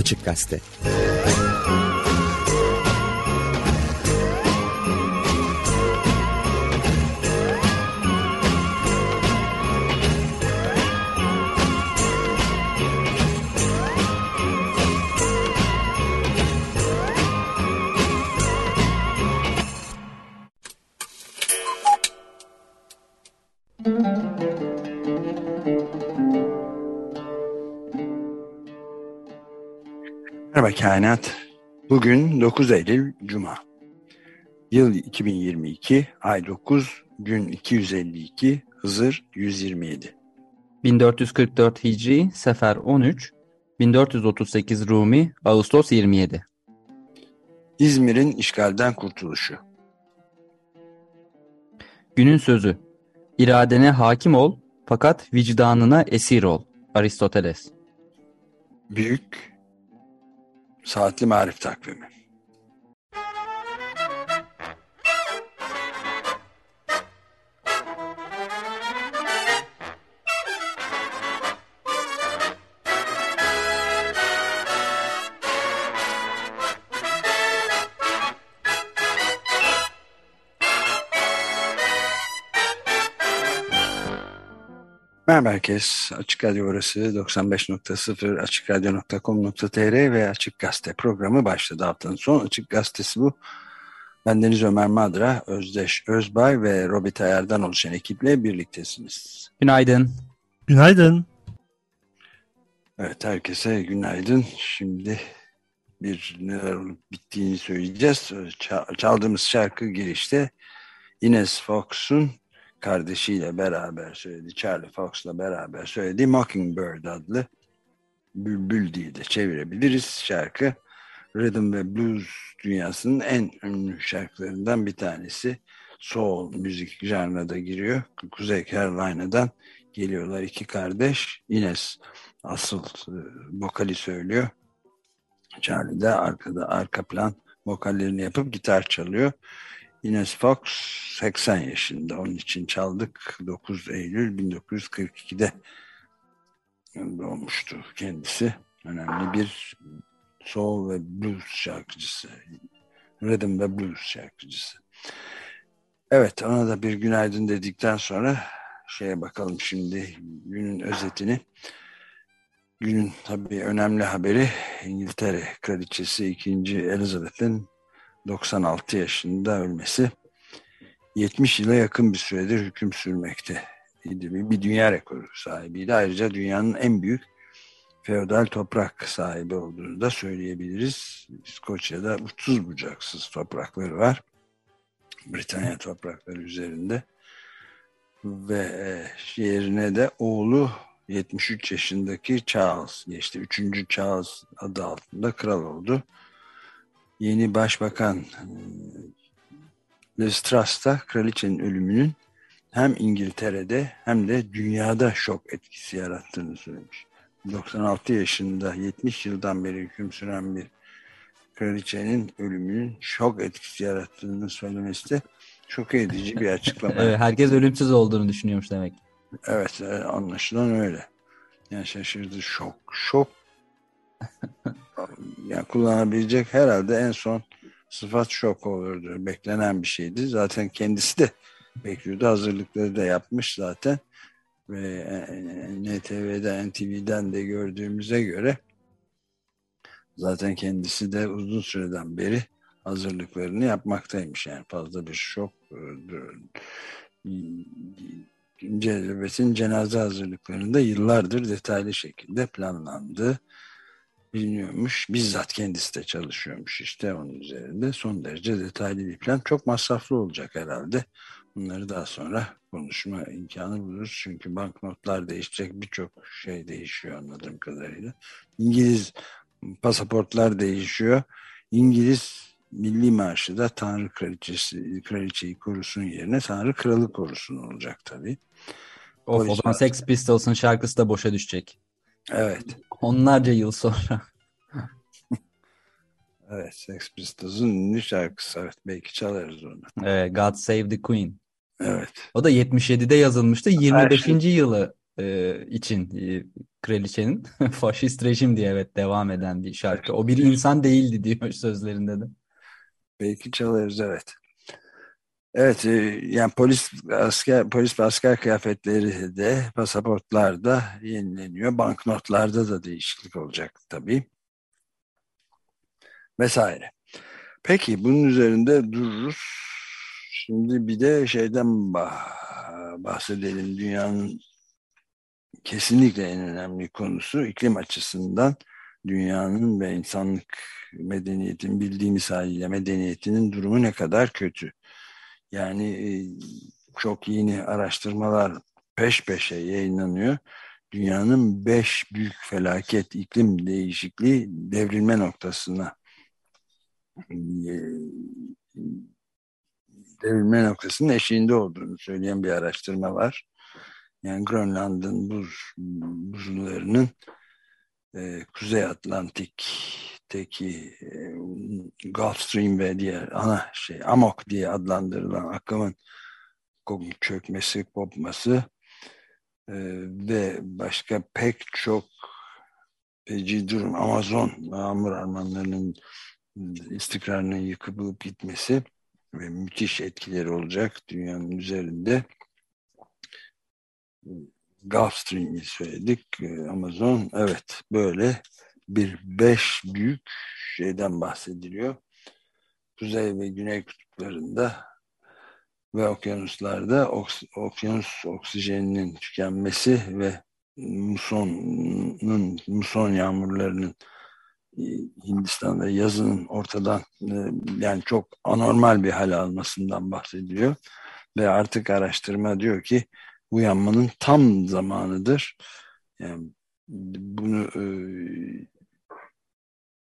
Açık Gazete Merhaba Kainat. Bugün 9 Eylül Cuma. Yıl 2022, ay 9, gün 252, Hızır 127. 1444 Hicri, Sefer 13, 1438 Rumi, Ağustos 27. İzmir'in işgalden kurtuluşu. Günün sözü. İradene hakim ol, fakat vicdanına esir ol. Aristoteles. Büyük Saatli Marif Takvimi. Merhaba herkes. Açık Radyo burası 95.0 açıkradyo.com.tr ve Açık Gazete programı başladı. Haftanın son Açık Gazetesi bu. Ben Deniz Ömer Madra, Özdeş Özbay ve Robit Ayar'dan oluşan ekiple birliktesiniz. Günaydın. Günaydın. Evet herkese günaydın. Şimdi bir neler olup bittiğini söyleyeceğiz. Çaldığımız şarkı girişte Ines Fox'un kardeşiyle beraber söyledi. Charlie Fox'la beraber söyledi. Mockingbird adlı Bülbül diye de çevirebiliriz şarkı. Rhythm ve Blues dünyasının en ünlü şarkılarından bir tanesi. Soul müzik janrına giriyor. Kuzey Carolina'dan geliyorlar iki kardeş. Ines asıl e, vokali söylüyor. Charlie de arkada arka plan vokallerini yapıp gitar çalıyor. Ines Fox 80 yaşında. Onun için çaldık. 9 Eylül 1942'de doğmuştu kendisi. Önemli bir soul ve blues şarkıcısı. Rhythm ve blues şarkıcısı. Evet ona da bir günaydın dedikten sonra şeye bakalım şimdi günün özetini. Günün tabii önemli haberi İngiltere Kraliçesi 2. Elizabeth'in 96 yaşında ölmesi 70 yıla yakın bir süredir hüküm sürmekte. Bir dünya rekoru sahibiydi. Ayrıca dünyanın en büyük feodal toprak sahibi olduğunu da söyleyebiliriz. İskoçya'da uçsuz bucaksız toprakları var. Britanya toprakları üzerinde. Ve yerine de oğlu 73 yaşındaki Charles geçti. Üçüncü Charles adı altında kral oldu yeni başbakan da kraliçenin ölümünün hem İngiltere'de hem de dünyada şok etkisi yarattığını söylemiş. 96 yaşında 70 yıldan beri hüküm süren bir kraliçenin ölümünün şok etkisi yarattığını söylemesi de şok edici bir açıklama. evet, herkes ölümsüz olduğunu düşünüyormuş demek. Evet e, anlaşılan öyle. Yani şaşırdı şok. Şok yani kullanabilecek herhalde en son sıfat şok olurdu. Beklenen bir şeydi. Zaten kendisi de bekliyordu. Hazırlıkları da yapmış zaten. Ve e, NTV'den, NTV'den de gördüğümüze göre zaten kendisi de uzun süreden beri hazırlıklarını yapmaktaymış. Yani fazla bir şok Celebet'in cenaze hazırlıklarında yıllardır detaylı şekilde planlandı biliniyormuş. Bizzat kendisi de çalışıyormuş işte onun üzerinde. Son derece detaylı bir plan. Çok masraflı olacak herhalde. Bunları daha sonra konuşma imkanı buluruz. Çünkü banknotlar değişecek. Birçok şey değişiyor anladığım kadarıyla. İngiliz pasaportlar değişiyor. İngiliz milli marşı da Tanrı Kraliçesi, Kraliçeyi korusun yerine Tanrı Kralı korusun olacak tabii. Of, o zaman Sex Pistols'ın şarkısı da boşa düşecek. Evet. Onlarca yıl sonra. evet, Sex Pistols'un ünlü şarkısı. Evet, belki çalarız onu. Evet, God Save the Queen. Evet. O da 77'de yazılmıştı. 25. Her yılı e, için e, kraliçenin faşist rejim diye evet devam eden bir şarkı. O bir insan değildi diyor sözlerinde de. Belki çalarız evet. Evet e, yani polis asker polis ve asker kıyafetleri de pasaportlarda yenileniyor. Banknotlarda da değişiklik olacak tabii. Vesaire. Peki bunun üzerinde dururuz. Şimdi bir de şeyden bahsedelim. Dünyanın kesinlikle en önemli konusu iklim açısından dünyanın ve insanlık medeniyetin bildiğimiz haliyle medeniyetinin durumu ne kadar kötü. Yani e, çok yeni araştırmalar peş peşe yayınlanıyor. Dünyanın beş büyük felaket iklim değişikliği devrilme noktasına e, devrilme noktasının eşiğinde olduğunu söyleyen bir araştırma var. Yani Grönland'ın buz buzullarının e, Kuzey Atlantik'teki e, Gulf Stream ve diğer ana şey Amok diye adlandırılan akımın çökmesi, kopması e, ve başka pek çok feci durum Amazon yağmur ormanlarının istikrarının yıkılıp gitmesi ve müthiş etkileri olacak dünyanın üzerinde. Gulf Stream'i söyledik. Ee, Amazon evet böyle bir beş büyük şeyden bahsediliyor. Kuzey ve güney kutuplarında ve okyanuslarda oks okyanus oksijeninin tükenmesi ve musonun muson yağmurlarının e, Hindistan'da yazının ortadan e, yani çok anormal bir hal almasından bahsediyor ve artık araştırma diyor ki uyanmanın tam zamanıdır. Yani bunu e,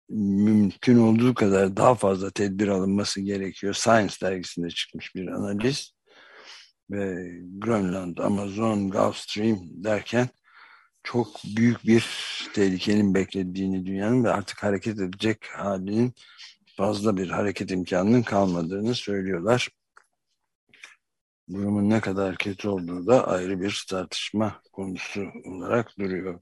mümkün olduğu kadar daha fazla tedbir alınması gerekiyor. Science dergisinde çıkmış bir analiz ve Grönland, Amazon, Gulf Stream derken çok büyük bir tehlikenin beklediğini dünyanın ve artık hareket edecek halinin fazla bir hareket imkanının kalmadığını söylüyorlar. Durumun ne kadar kötü olduğu da ayrı bir tartışma konusu olarak duruyor.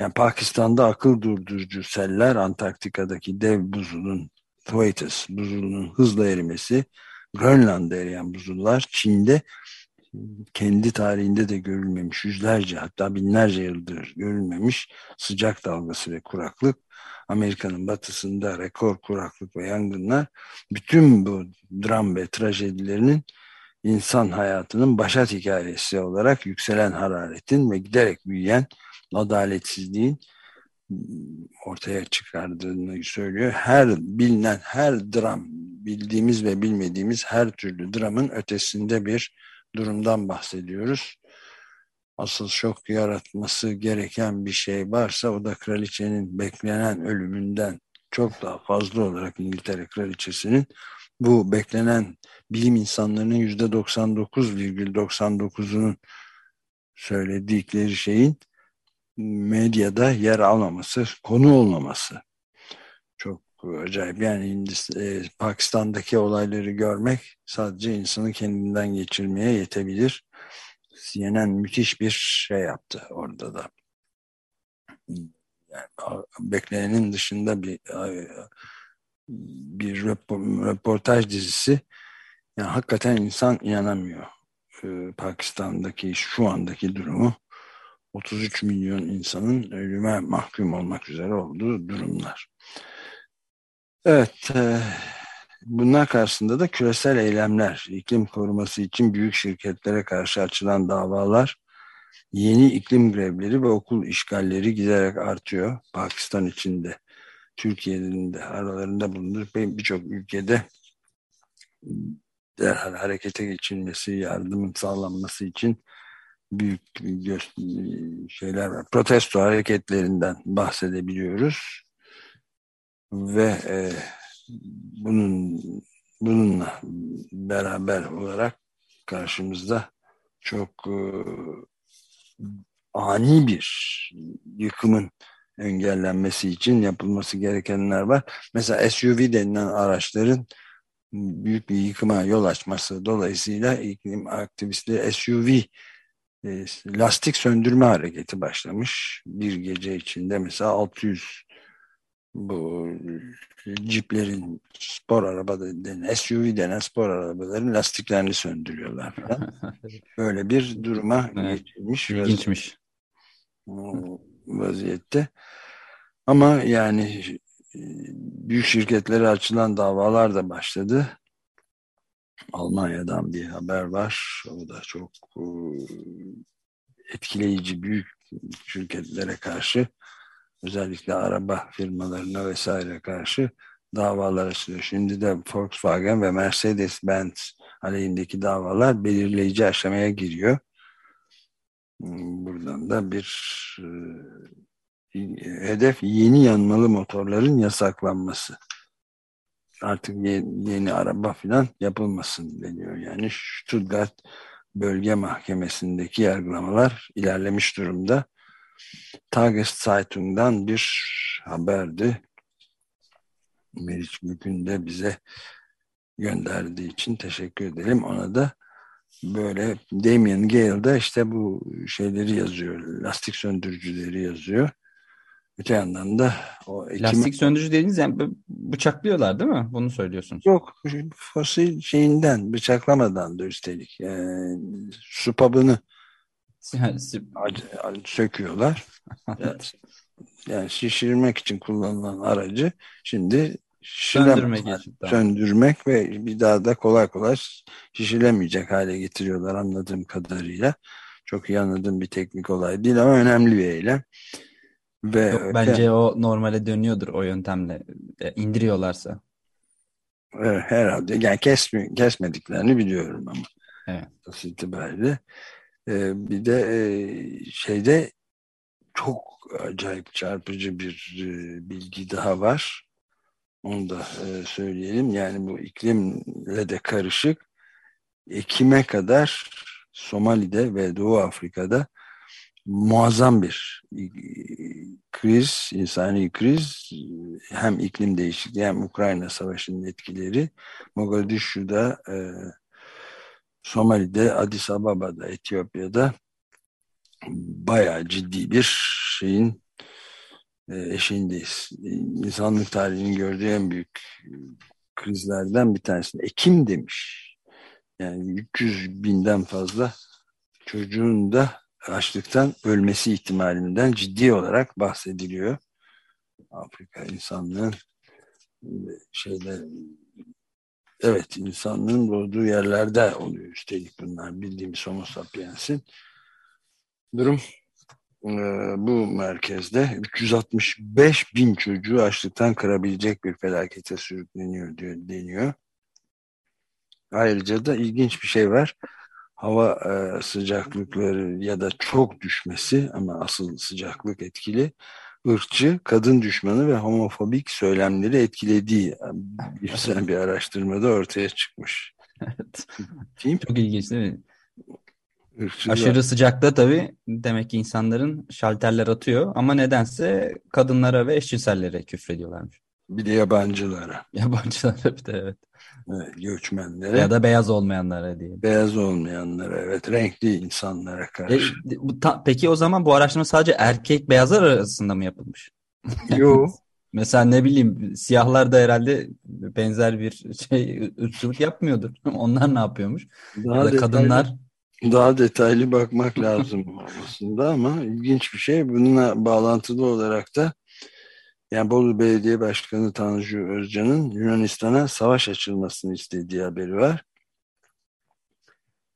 Yani Pakistan'da akıl durdurucu seller Antarktika'daki dev buzulun Thwaites buzulunun hızla erimesi, Grönland'da eriyen buzullar, Çin'de kendi tarihinde de görülmemiş yüzlerce hatta binlerce yıldır görülmemiş sıcak dalgası ve kuraklık Amerika'nın batısında rekor kuraklık ve yangınlar bütün bu dram ve trajedilerinin insan hayatının başat hikayesi olarak yükselen hararetin ve giderek büyüyen adaletsizliğin ortaya çıkardığını söylüyor. Her bilinen her dram, bildiğimiz ve bilmediğimiz her türlü dramın ötesinde bir durumdan bahsediyoruz. Asıl şok yaratması gereken bir şey varsa o da kraliçenin beklenen ölümünden çok daha fazla olarak İngiltere kraliçesinin bu beklenen bilim insanlarının yüzde 99,99'unun söyledikleri şeyin medyada yer almaması, konu olmaması. Çok acayip. Yani e, Pakistan'daki olayları görmek sadece insanı kendinden geçirmeye yetebilir. CNN müthiş bir şey yaptı orada da. Yani, beklenenin dışında bir bir röportaj dizisi. Yani hakikaten insan inanamıyor. Ee, Pakistan'daki şu andaki durumu 33 milyon insanın ölüme mahkum olmak üzere olduğu durumlar. Evet, e, bunlar karşısında da küresel eylemler, iklim koruması için büyük şirketlere karşı açılan davalar, yeni iklim grevleri ve okul işgalleri giderek artıyor Pakistan içinde. Türkiye'nin de aralarında bulunur. Birçok ülkede derhal harekete geçilmesi, yardımın sağlanması için büyük şeyler var. Protesto hareketlerinden bahsedebiliyoruz. Ve e, bunun bununla beraber olarak karşımızda çok e, ani bir yıkımın engellenmesi için yapılması gerekenler var. Mesela SUV denilen araçların büyük bir yıkıma yol açması dolayısıyla iklim aktivistleri SUV e, lastik söndürme hareketi başlamış. Bir gece içinde mesela 600 bu ciplerin spor araba denen SUV denen spor arabaların lastiklerini söndürüyorlar falan. Böyle bir duruma evet, geçilmiş. İlginçmiş. Vaziyette. Ama yani büyük şirketlere açılan davalar da başladı. Almanya'dan bir haber var. O da çok e, etkileyici büyük şirketlere karşı özellikle araba firmalarına vesaire karşı davalar açılıyor. Şimdi de Volkswagen ve Mercedes-Benz aleyhindeki davalar belirleyici aşamaya giriyor. Buradan da bir e, hedef yeni yanmalı motorların yasaklanması. Artık yeni, yeni araba falan yapılmasın deniyor. Yani Stuttgart Bölge Mahkemesi'ndeki yargılamalar ilerlemiş durumda. Tageszeitung'dan bir haberdi. Meriç Gülkün de bize gönderdiği için teşekkür edelim. Ona da böyle Damien Gale işte bu şeyleri yazıyor. Lastik söndürücüleri yazıyor. Öte yandan da o ekime... Lastik söndürücü dediğiniz yani bıçaklıyorlar değil mi? Bunu söylüyorsunuz. Yok fosil şeyinden bıçaklamadan da üstelik. Yani, su pabını söküyorlar. yani, yani şişirmek için kullanılan aracı şimdi söndürmek, söndürmek ve bir daha da kolay kolay şişilemeyecek hale getiriyorlar anladığım kadarıyla. Çok iyi anladığım bir teknik olay değil ama önemli bir eylem. Ve Yok, bence yani, o normale dönüyordur o yöntemle. E, indiriyorlarsa. Evet, herhalde. Yani kesmi, kesmediklerini biliyorum ama. Evet. Nasıl itibariyle. Ee, bir de e, şeyde çok acayip çarpıcı bir e, bilgi daha var. Onu da e, söyleyelim. Yani bu iklimle de karışık. Ekim'e kadar Somali'de ve Doğu Afrika'da muazzam bir e, kriz, insani kriz hem iklim değişikliği hem Ukrayna Savaşı'nın etkileri Mogadishu'da e, Somali'de, Addis Ababa'da, Etiyopya'da bayağı ciddi bir şeyin e, eşiğindeyiz. İnsanlık tarihinin gördüğü en büyük krizlerden bir tanesi. Ekim demiş. Yani 300 binden fazla çocuğun da açlıktan ölmesi ihtimalinden ciddi olarak bahsediliyor. Afrika insanlığın şeyde evet insanlığın doğduğu yerlerde oluyor üstelik bunlar bildiğimiz homo sapiens'in durum e, bu merkezde 365 bin çocuğu açlıktan kırabilecek bir felakete sürükleniyor diyor, deniyor. Ayrıca da ilginç bir şey var hava e, sıcaklıkları ya da çok düşmesi ama asıl sıcaklık etkili ırkçı, kadın düşmanı ve homofobik söylemleri etkilediği bir, bir araştırmada ortaya çıkmış. Evet. Değil Çok ilginç değil mi? Irkçı Aşırı sıcakta tabii demek ki insanların şalterler atıyor ama nedense kadınlara ve eşcinsellere küfrediyorlarmış. Bir de yabancılara. Yabancılara bir de evet. evet göçmenlere. Ya da beyaz olmayanlara diye. Beyaz olmayanlara evet. Renkli insanlara karşı. E, ta, peki o zaman bu araştırma sadece erkek beyazlar arasında mı yapılmış? Yok. Mesela ne bileyim siyahlar da herhalde benzer bir şey ırkçılık yapmıyordur. Onlar ne yapıyormuş? Daha ya da kadınlar daha detaylı bakmak lazım aslında ama ilginç bir şey. Bununla bağlantılı olarak da yani Bolu Belediye Başkanı Tanju Özcan'ın Yunanistan'a savaş açılmasını istediği haberi var.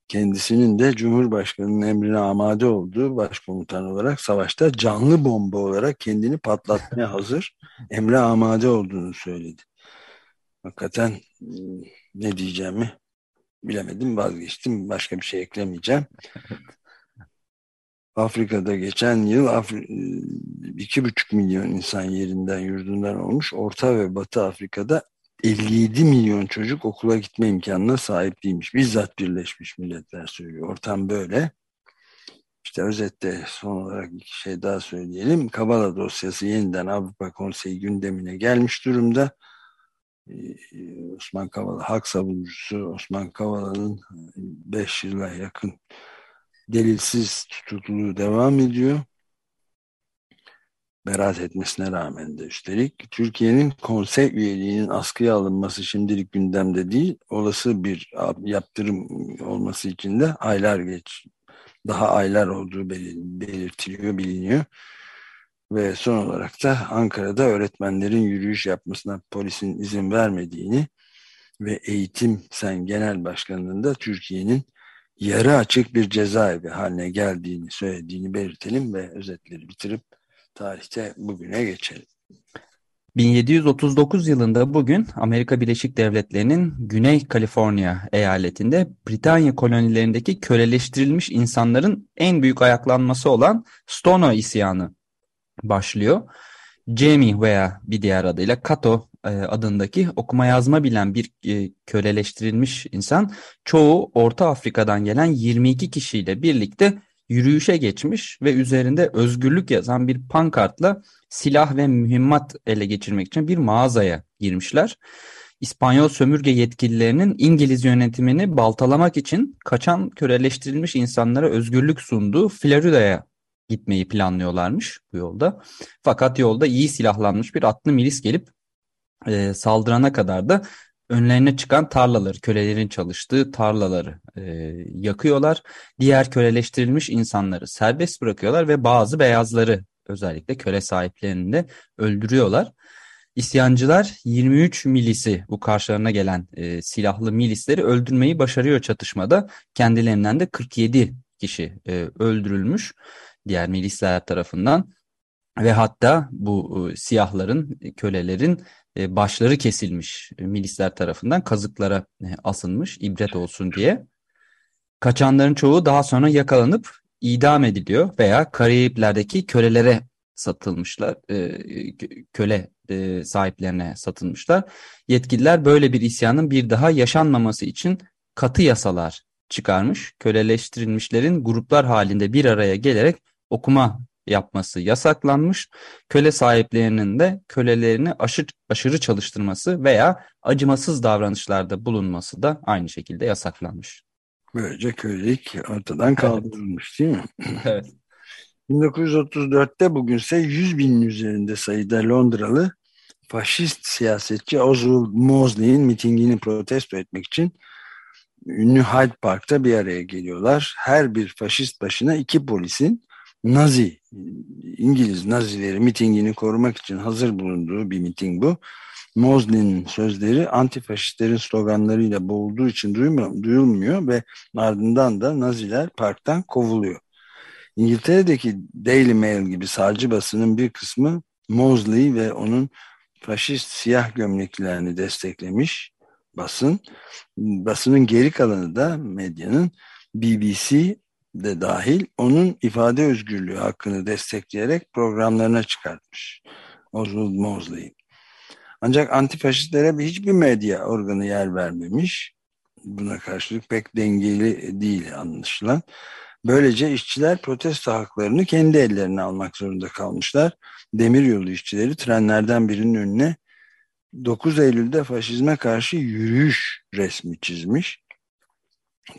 Kendisinin de Cumhurbaşkanı'nın emrine amade olduğu başkomutan olarak savaşta canlı bomba olarak kendini patlatmaya hazır emre amade olduğunu söyledi. Hakikaten ıı, ne diyeceğimi bilemedim vazgeçtim. Başka bir şey eklemeyeceğim. Afrika'da geçen yıl Afri iki buçuk milyon insan yerinden yurdundan olmuş. Orta ve Batı Afrika'da 57 milyon çocuk okula gitme imkanına sahip değilmiş. Bizzat Birleşmiş Milletler söylüyor. Ortam böyle. İşte özetle son olarak iki şey daha söyleyelim. Kavala dosyası yeniden Avrupa Konseyi gündemine gelmiş durumda. Ee, Osman Kavala hak savunucusu Osman Kavala'nın 5 yıla yakın delilsiz tutukluluğu devam ediyor. Beraat etmesine rağmen de üstelik Türkiye'nin konsey üyeliğinin askıya alınması şimdilik gündemde değil. Olası bir yaptırım olması için de aylar geç daha aylar olduğu belirtiliyor, biliniyor. Ve son olarak da Ankara'da öğretmenlerin yürüyüş yapmasına polisin izin vermediğini ve Eğitim Sen Genel Başkanlığı'nda Türkiye'nin yarı açık bir cezaevi haline geldiğini söylediğini belirtelim ve özetleri bitirip tarihte bugüne geçelim. 1739 yılında bugün Amerika Birleşik Devletleri'nin Güney Kaliforniya eyaletinde Britanya kolonilerindeki köleleştirilmiş insanların en büyük ayaklanması olan Stono isyanı başlıyor. Jamie veya bir diğer adıyla Kato adındaki okuma yazma bilen bir e, köleleştirilmiş insan çoğu Orta Afrika'dan gelen 22 kişiyle birlikte yürüyüşe geçmiş ve üzerinde özgürlük yazan bir pankartla silah ve mühimmat ele geçirmek için bir mağazaya girmişler. İspanyol sömürge yetkililerinin İngiliz yönetimini baltalamak için kaçan köleleştirilmiş insanlara özgürlük sunduğu Florida'ya gitmeyi planlıyorlarmış bu yolda. Fakat yolda iyi silahlanmış bir atlı milis gelip e, saldırana kadar da önlerine çıkan tarlaları, kölelerin çalıştığı tarlaları e, yakıyorlar. Diğer köleleştirilmiş insanları serbest bırakıyorlar ve bazı beyazları özellikle köle sahiplerini de öldürüyorlar. İsyancılar 23 milisi bu karşılarına gelen e, silahlı milisleri öldürmeyi başarıyor çatışmada. Kendilerinden de 47 kişi e, öldürülmüş diğer milisler tarafından ve hatta bu e, siyahların, kölelerin başları kesilmiş milisler tarafından kazıklara e, asılmış ibret olsun diye. Kaçanların çoğu daha sonra yakalanıp idam ediliyor veya Karayipler'deki kölelere satılmışlar, köle sahiplerine satılmışlar. Yetkililer böyle bir isyanın bir daha yaşanmaması için katı yasalar çıkarmış. Köleleştirilmişlerin gruplar halinde bir araya gelerek okuma yapması yasaklanmış. Köle sahiplerinin de kölelerini aşırı, aşırı çalıştırması veya acımasız davranışlarda bulunması da aynı şekilde yasaklanmış. Böylece kölelik ortadan kaldırılmış değil mi? evet. 1934'te bugünse 100 binin üzerinde sayıda Londralı faşist siyasetçi Oswald Mosley'in mitingini protesto etmek için ünlü Hyde Park'ta bir araya geliyorlar. Her bir faşist başına iki polisin Nazi, İngiliz Nazileri mitingini korumak için hazır bulunduğu bir miting bu. Mosley'nin sözleri antifaşistlerin sloganlarıyla boğulduğu için duyulmuyor ve ardından da Naziler parktan kovuluyor. İngiltere'deki Daily Mail gibi sağcı basının bir kısmı Mosley ve onun faşist siyah gömleklerini desteklemiş basın. Basının geri kalanı da medyanın BBC de dahil onun ifade özgürlüğü hakkını destekleyerek programlarına çıkartmış. Oswald Mosley. Ancak antifaşistlere hiçbir medya organı yer vermemiş. Buna karşılık pek dengeli değil anlaşılan. Böylece işçiler protesto haklarını kendi ellerine almak zorunda kalmışlar. Demiryolu işçileri trenlerden birinin önüne 9 Eylül'de faşizme karşı yürüyüş resmi çizmiş.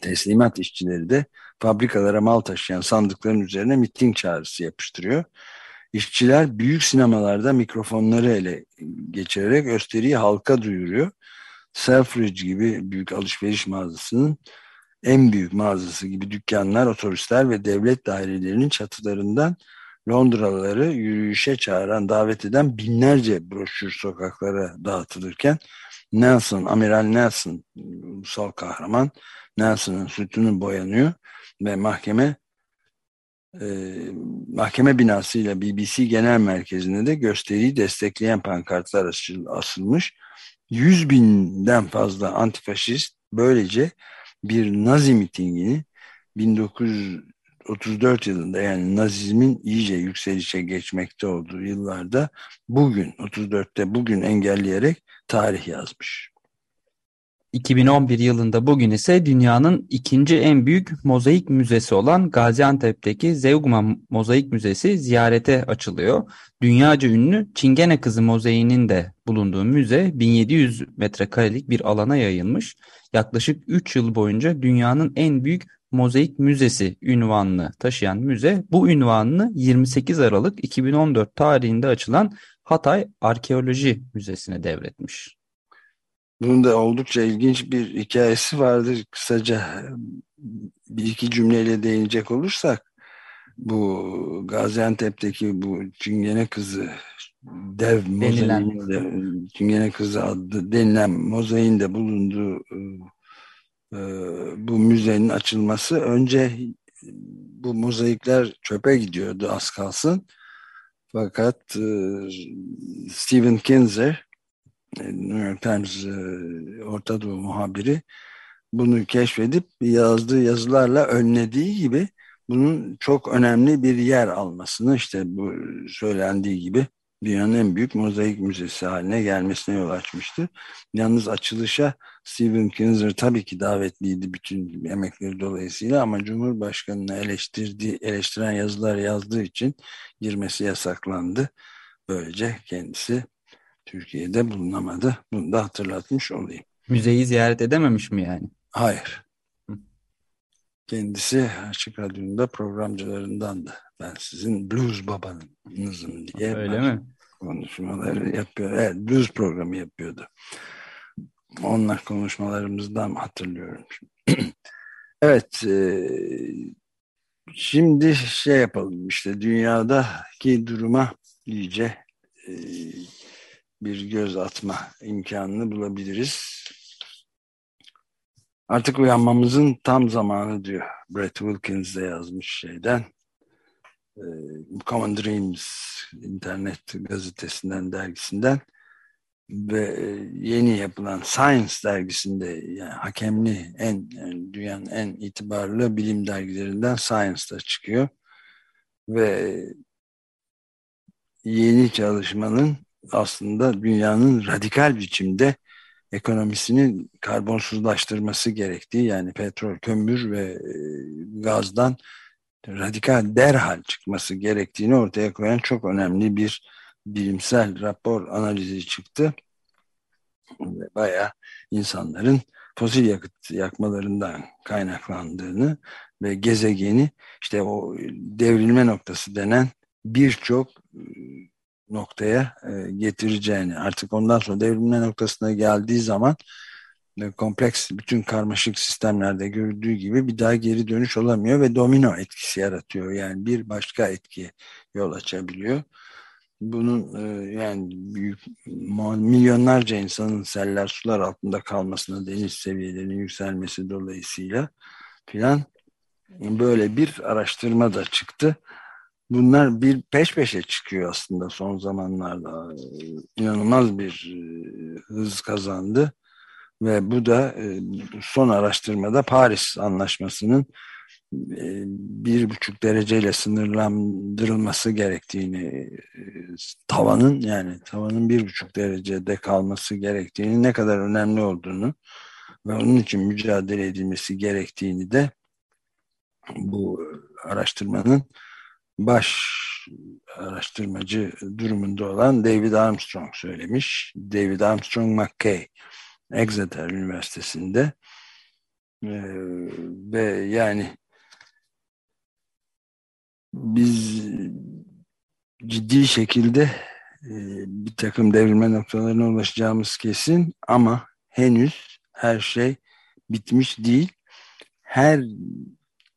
Teslimat işçileri de fabrikalara mal taşıyan sandıkların üzerine miting çağrısı yapıştırıyor. İşçiler büyük sinemalarda mikrofonları ele geçirerek gösteriyi halka duyuruyor. Selfridge gibi büyük alışveriş mağazasının en büyük mağazası gibi dükkanlar, otobüsler ve devlet dairelerinin çatılarından Londralıları yürüyüşe çağıran, davet eden binlerce broşür sokaklara dağıtılırken Nelson, Amiral Nelson, ulusal kahraman Nelson'ın sütunu boyanıyor ve mahkeme e, mahkeme binasıyla BBC Genel Merkezi'nde de gösteriyi destekleyen pankartlar asılmış. 100 binden fazla antifaşist böylece bir Nazi mitingini 1934 yılında yani Nazizmin iyice yükselişe geçmekte olduğu yıllarda bugün 34'te bugün engelleyerek tarih yazmış. 2011 yılında bugün ise dünyanın ikinci en büyük mozaik müzesi olan Gaziantep'teki Zeugma Mozaik Müzesi ziyarete açılıyor. Dünyaca ünlü Çingene Kızı mozaiğinin de bulunduğu müze 1700 metrekarelik bir alana yayılmış. Yaklaşık 3 yıl boyunca dünyanın en büyük Mozaik Müzesi ünvanını taşıyan müze bu ünvanını 28 Aralık 2014 tarihinde açılan Hatay Arkeoloji Müzesi'ne devretmiş. Bunun da oldukça ilginç bir hikayesi vardır. Kısaca bir iki cümleyle değinecek olursak bu Gaziantep'teki bu Çingene kızı dev mozaiğinde Çingene kızı adlı denilen mozaiğinde bulunduğu e, bu müzenin açılması önce bu mozaikler çöpe gidiyordu az kalsın. Fakat e, Stephen Kinzer New York Times e, Orta Doğu muhabiri bunu keşfedip yazdığı yazılarla önlediği gibi bunun çok önemli bir yer almasını işte bu söylendiği gibi dünyanın en büyük mozaik müzesi haline gelmesine yol açmıştı. Yalnız açılışa Stephen Kinzer tabii ki davetliydi bütün emekleri dolayısıyla ama Cumhurbaşkanı'nı eleştirdiği, eleştiren yazılar yazdığı için girmesi yasaklandı. Böylece kendisi Türkiye'de bulunamadı. Bunu da hatırlatmış olayım. Müzeyi ziyaret edememiş mi yani? Hayır. Kendisi Açık Radyo'nda programcılarındandı. Ben sizin blues babanızım diye. Öyle mi? Konuşmaları yapıyor. Evet, blues programı yapıyordu. Onunla konuşmalarımızdan hatırlıyorum. evet, e, şimdi şey yapalım işte dünyadaki duruma iyice e, bir göz atma imkanını bulabiliriz. Artık uyanmamızın tam zamanı diyor. Brett Wilkins de yazmış şeyden. E, Common Dreams internet gazetesinden, dergisinden ve e, yeni yapılan Science dergisinde yani hakemli en yani dünyanın en itibarlı bilim dergilerinden Science'da çıkıyor ve yeni çalışmanın aslında dünyanın radikal biçimde ekonomisini karbonsuzlaştırması gerektiği yani petrol, kömür ve e, gazdan radikal derhal çıkması gerektiğini ortaya koyan çok önemli bir bilimsel rapor analizi çıktı. Ve bayağı insanların fosil yakıt yakmalarından kaynaklandığını ve gezegeni işte o devrilme noktası denen birçok e, noktaya e, getireceğini artık ondan sonra devrilme noktasına geldiği zaman e, kompleks bütün karmaşık sistemlerde gördüğü gibi bir daha geri dönüş olamıyor ve domino etkisi yaratıyor. Yani bir başka etkiye yol açabiliyor. Bunun e, yani büyük milyonlarca insanın seller sular altında kalmasına deniz seviyelerinin yükselmesi dolayısıyla filan böyle bir araştırma da çıktı bunlar bir peş peşe çıkıyor aslında son zamanlarda. inanılmaz bir e, hız kazandı ve bu da e, son araştırmada Paris Anlaşması'nın e, bir buçuk dereceyle sınırlandırılması gerektiğini tavanın yani tavanın bir buçuk derecede kalması gerektiğini ne kadar önemli olduğunu ve onun için mücadele edilmesi gerektiğini de bu araştırmanın baş araştırmacı durumunda olan David Armstrong söylemiş. David Armstrong McKay Exeter Üniversitesi'nde ee, ve yani biz ciddi şekilde e, bir takım devrilme noktalarına ulaşacağımız kesin ama henüz her şey bitmiş değil. Her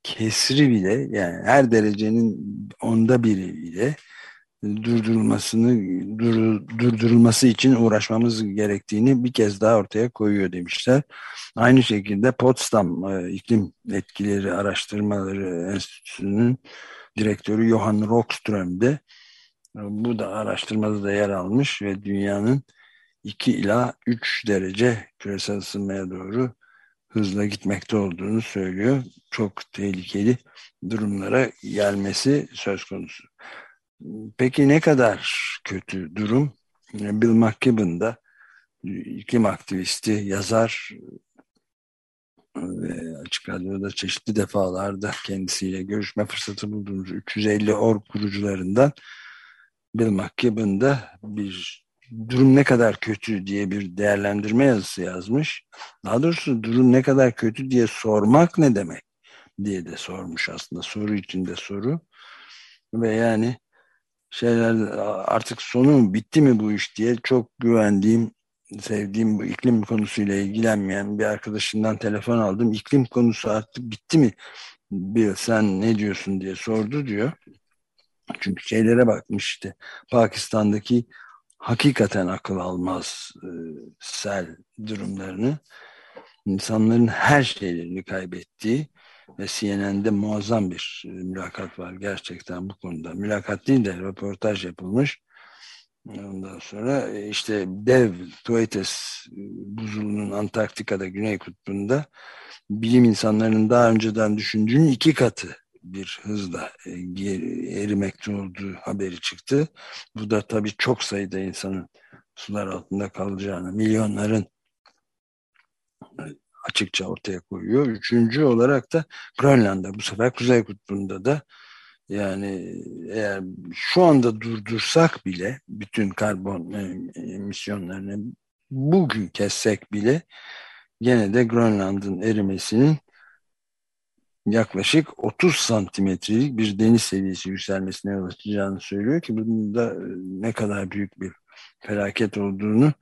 kesri bile yani her derecenin onda biri bile durdurulmasını dur, durdurulması için uğraşmamız gerektiğini bir kez daha ortaya koyuyor demişler. Aynı şekilde Potsdam e, İklim Etkileri Araştırmaları Enstitüsü'nün direktörü Johan Rockström de e, bu da araştırmada da yer almış ve dünyanın 2 ila 3 derece küresel ısınmaya doğru hızla gitmekte olduğunu söylüyor. Çok tehlikeli durumlara gelmesi söz konusu. Peki ne kadar kötü durum? Bill McKibben da iklim aktivisti, yazar ve açık radyoda çeşitli defalarda kendisiyle görüşme fırsatı bulduğumuz 350 org kurucularından Bill McKibben da bir durum ne kadar kötü diye bir değerlendirme yazısı yazmış. Daha doğrusu durum ne kadar kötü diye sormak ne demek? diye de sormuş aslında soru içinde soru ve yani şeyler artık sonu bitti mi bu iş diye çok güvendiğim sevdiğim bu iklim konusuyla ilgilenmeyen bir arkadaşından telefon aldım. İklim konusu artık bitti mi? Bir sen ne diyorsun diye sordu diyor. Çünkü şeylere bakmış işte Pakistan'daki hakikaten akıl almaz e, sel durumlarını insanların her şeylerini kaybettiği ve CNN'de muazzam bir e, mülakat var gerçekten bu konuda. Mülakat değil de röportaj yapılmış. Ondan sonra e, işte dev Thwaites e, buzulunun Antarktika'da Güney Kutbu'nda bilim insanlarının daha önceden düşündüğünün iki katı bir hızla erimekte olduğu haberi çıktı. Bu da tabii çok sayıda insanın sular altında kalacağını, milyonların açıkça ortaya koyuyor. Üçüncü olarak da Grönland'da bu sefer Kuzey Kutbu'nda da yani eğer şu anda durdursak bile bütün karbon e, emisyonlarını bugün kessek bile gene de Grönland'ın erimesinin yaklaşık 30 santimetrelik bir deniz seviyesi yükselmesine yol açacağını söylüyor ki bunun da e, ne kadar büyük bir felaket olduğunu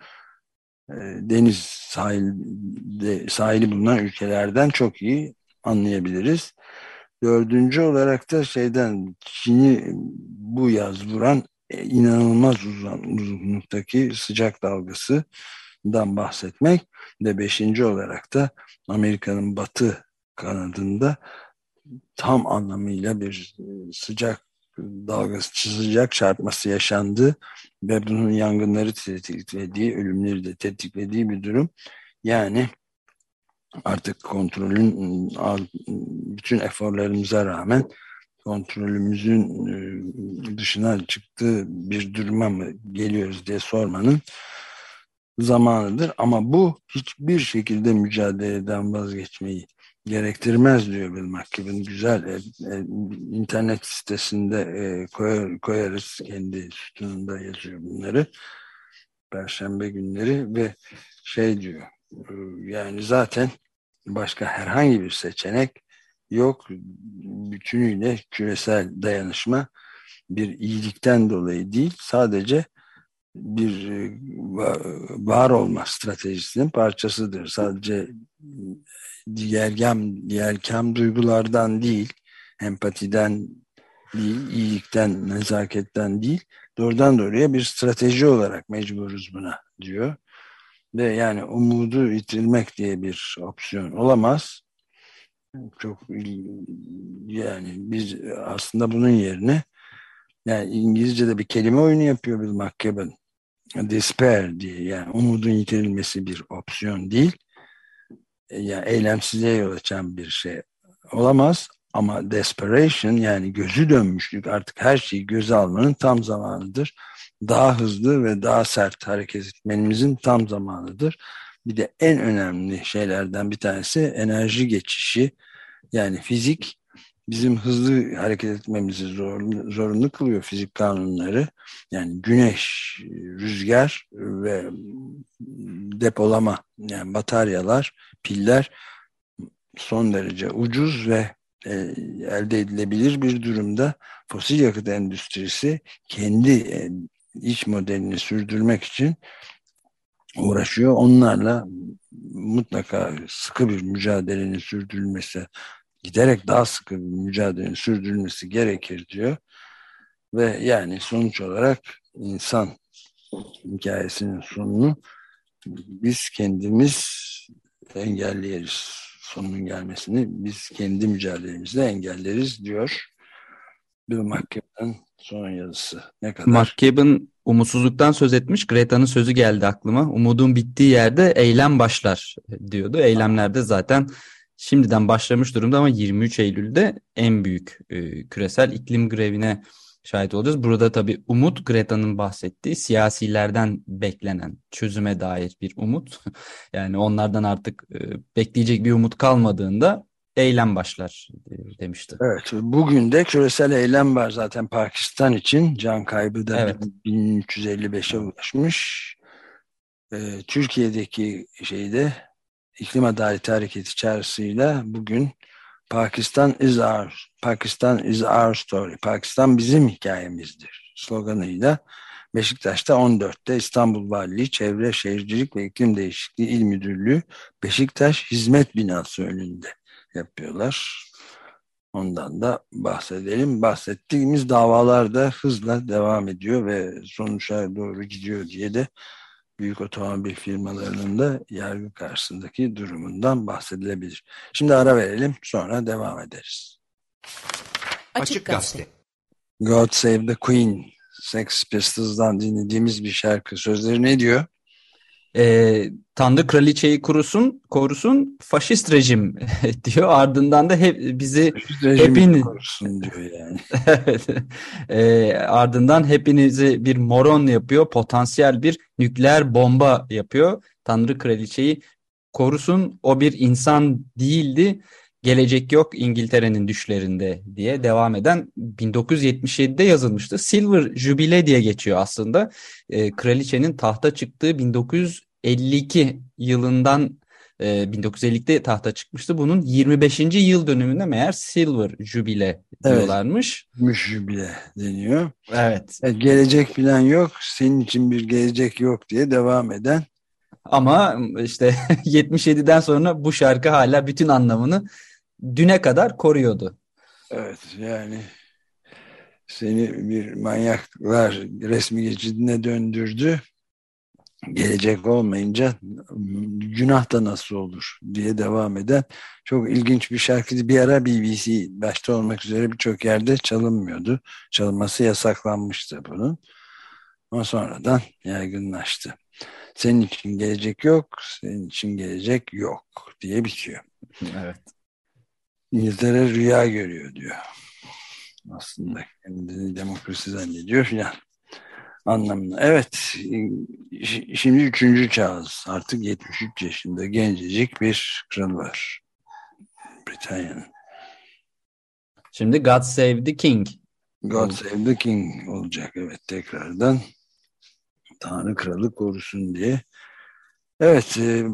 e, deniz sahilde, sahili bulunan ülkelerden çok iyi anlayabiliriz. Dördüncü olarak da şeyden Çin'i bu yaz vuran e, inanılmaz uzun, uzunluktaki sıcak dalgasından bahsetmek ve beşinci olarak da Amerika'nın batı kanadında tam anlamıyla bir e, sıcak dalgası, sıcak çarpması yaşandı ve bunun yangınları tetiklediği, ölümleri de tetiklediği bir durum. Yani artık kontrolün bütün eforlarımıza rağmen kontrolümüzün e, dışına çıktığı bir duruma mı geliyoruz diye sormanın zamanıdır. Ama bu hiçbir şekilde mücadeleden vazgeçmeyi gerektirmez diyor Bill McKibben. Güzel. E, e, internet sitesinde e, koyar, koyarız. Kendi sütununda yazıyor bunları. Perşembe günleri ve şey diyor e, yani zaten başka herhangi bir seçenek yok. Bütünüyle küresel dayanışma bir iyilikten dolayı değil sadece bir e, var olma stratejisinin parçasıdır. Sadece diğergem, diğerkem duygulardan değil, empatiden değil, iyilikten, nezaketten değil, doğrudan doğruya bir strateji olarak mecburuz buna diyor. Ve yani umudu yitirmek diye bir opsiyon olamaz. Çok yani biz aslında bunun yerine yani İngilizce'de bir kelime oyunu yapıyor Bill McKibben. Despair diye yani umudun yitirilmesi bir opsiyon değil yani eylemsizliğe yol açan bir şey olamaz ama desperation yani gözü dönmüşlük artık her şeyi göze almanın tam zamanıdır. Daha hızlı ve daha sert hareket etmenimizin tam zamanıdır. Bir de en önemli şeylerden bir tanesi enerji geçişi. Yani fizik bizim hızlı hareket etmemizi zorunlu, zorunlu kılıyor fizik kanunları. Yani güneş, rüzgar ve depolama yani bataryalar, piller son derece ucuz ve e, elde edilebilir bir durumda. Fosil yakıt endüstrisi kendi e, iç modelini sürdürmek için uğraşıyor. Onlarla mutlaka sıkı bir mücadelenin sürdürülmesi giderek daha sıkı bir mücadelenin sürdürülmesi gerekir diyor. Ve yani sonuç olarak insan hikayesinin sonunu biz kendimiz engelleyeriz. Sonunun gelmesini biz kendi mücadelemizle engelleriz diyor. Bir mahkemenin son yazısı. Ne kadar? Mahkemenin umutsuzluktan söz etmiş. Greta'nın sözü geldi aklıma. Umudun bittiği yerde eylem başlar diyordu. Eylemlerde zaten şimdiden başlamış durumda ama 23 Eylül'de en büyük e, küresel iklim grevine şahit olacağız. Burada tabii umut Greta'nın bahsettiği siyasilerden beklenen çözüme dair bir umut. yani onlardan artık e, bekleyecek bir umut kalmadığında eylem başlar e, demişti. Evet bugün de küresel eylem var zaten Pakistan için can kaybı da evet. 1355'e ulaşmış. E, Türkiye'deki şeyde İklim Adaleti Hareketi çağrısıyla bugün Pakistan is our, Pakistan is our story. Pakistan bizim hikayemizdir sloganıyla Beşiktaş'ta 14'te İstanbul Valiliği Çevre Şehircilik ve İklim Değişikliği İl Müdürlüğü Beşiktaş Hizmet Binası önünde yapıyorlar. Ondan da bahsedelim. Bahsettiğimiz davalar da hızla devam ediyor ve sonuçlara doğru gidiyor diye de büyük otomobil firmalarının da yargı karşısındaki durumundan bahsedilebilir. Şimdi ara verelim sonra devam ederiz. Açık Gazete God Save the Queen Sex Pistols'dan dinlediğimiz bir şarkı. Sözleri ne diyor? E, Tanrı kraliçeyi kurusun, korusun faşist rejim diyor. Ardından da hep bizi hepin korusun diyor yani. e, ardından hepinizi bir moron yapıyor. Potansiyel bir nükleer bomba yapıyor. Tanrı kraliçeyi korusun. O bir insan değildi. Gelecek yok İngiltere'nin düşlerinde diye devam eden 1977'de yazılmıştı. Silver Jubile diye geçiyor aslında. E, kraliçenin tahta çıktığı 1952 yılından e, 1950'de tahta çıkmıştı. Bunun 25. yıl dönümünde meğer Silver Jubile diyorlarmış. Evet, jubile deniyor. Evet. evet. Gelecek falan yok. Senin için bir gelecek yok diye devam eden ama işte 77'den sonra bu şarkı hala bütün anlamını düne kadar koruyordu. Evet yani seni bir manyaklar resmi geçidine döndürdü. Gelecek olmayınca günah da nasıl olur diye devam eden çok ilginç bir şarkıydı. Bir ara BBC başta olmak üzere birçok yerde çalınmıyordu. Çalınması yasaklanmıştı bunun. Ama sonradan yaygınlaştı. Senin için gelecek yok, senin için gelecek yok diye bitiyor. Evet. İngiltere rüya görüyor diyor. Aslında kendini demokrasi zannediyor filan anlamına. Evet, şimdi üçüncü çağız. Artık 73 yaşında gencecik bir kral var. Britanya'nın. Şimdi God Save the King. God Save the King olacak evet tekrardan. Tanrı kralı korusun diye. Evet, e,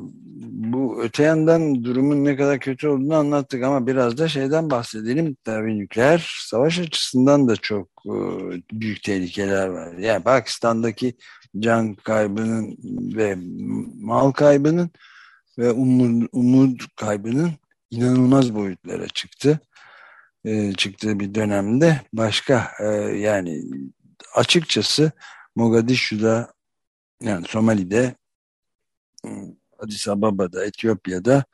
bu öte yandan durumun ne kadar kötü olduğunu anlattık ama biraz da şeyden bahsedelim. Tabii nükleer savaş açısından da çok e, büyük tehlikeler var. Yani Pakistan'daki can kaybının ve mal kaybının ve umut, umut kaybının inanılmaz boyutlara çıktı. E, çıktığı bir dönemde başka e, yani açıkçası Mogadishu'da yani Somali'de Addis Ababa'da, Etiyopya'da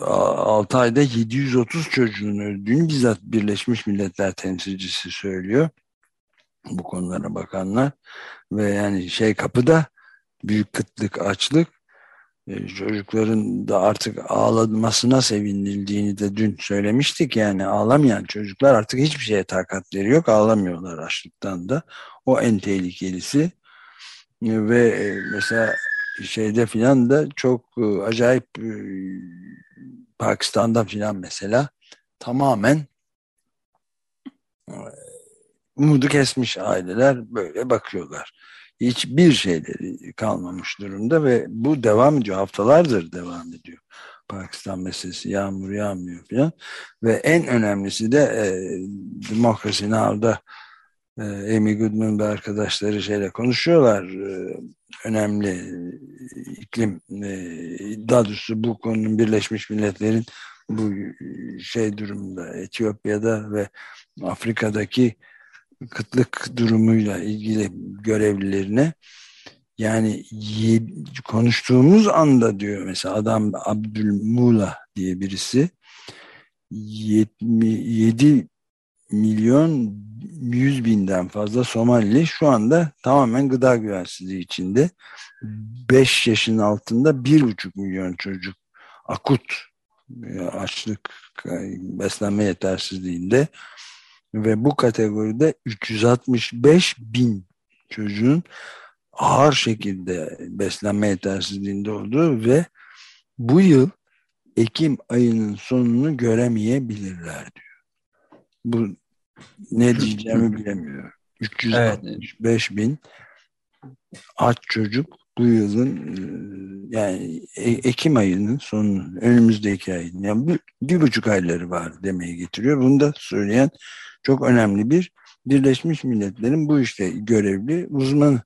6 ayda 730 çocuğun öldüğünü bizzat Birleşmiş Milletler temsilcisi söylüyor. Bu konulara bakanlar ve yani şey kapıda büyük kıtlık, açlık çocukların da artık ağlamasına sevinildiğini de dün söylemiştik. Yani ağlamayan çocuklar artık hiçbir şeye takatleri yok. Ağlamıyorlar açlıktan da. O en tehlikelisi. Ve mesela şeyde filan da çok e, acayip e, Pakistan'da filan mesela tamamen e, umudu kesmiş aileler böyle bakıyorlar. Hiçbir şeyleri kalmamış durumda ve bu devam ediyor. Haftalardır devam ediyor. Pakistan meselesi yağmur yağmıyor filan ve en önemlisi de e, Democracy Now'da Amy Goodman ve arkadaşları şeyle konuşuyorlar. E, önemli e, iklim e, daha bu konunun Birleşmiş Milletler'in bu şey durumda Etiyopya'da ve Afrika'daki kıtlık durumuyla ilgili görevlilerine yani konuştuğumuz anda diyor mesela adam Abdülmula diye birisi 77 milyon 100 binden fazla Somali şu anda tamamen gıda güvensizliği içinde. 5 yaşın altında 1,5 milyon çocuk akut e, açlık, beslenme yetersizliğinde ve bu kategoride 365 bin çocuğun ağır şekilde beslenme yetersizliğinde olduğu ve bu yıl Ekim ayının sonunu göremeyebilirler diyor. Bu ne diyeceğimi bilemiyorum. 365 evet. bin aç çocuk bu yılın yani e Ekim ayının sonu önümüzdeki ayın yani bir, bir buçuk ayları var demeye getiriyor. Bunu da söyleyen çok önemli bir Birleşmiş Milletler'in bu işte görevli uzmanı.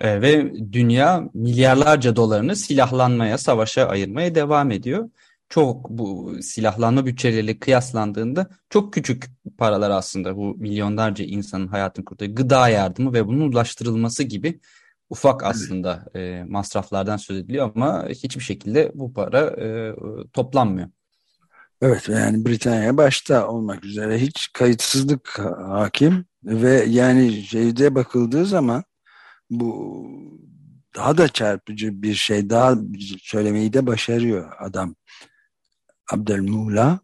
E, ve dünya milyarlarca dolarını silahlanmaya, savaşa ayırmaya devam ediyor. Çok bu silahlanma bütçeleriyle kıyaslandığında çok küçük paralar aslında bu milyonlarca insanın hayatını kurtarıyor. Gıda yardımı ve bunun ulaştırılması gibi ufak aslında e, masraflardan söz ediliyor ama hiçbir şekilde bu para e, toplanmıyor. Evet yani Britanya başta olmak üzere hiç kayıtsızlık hakim ve yani şeyde bakıldığı zaman bu daha da çarpıcı bir şey daha söylemeyi de başarıyor adam Abdelmula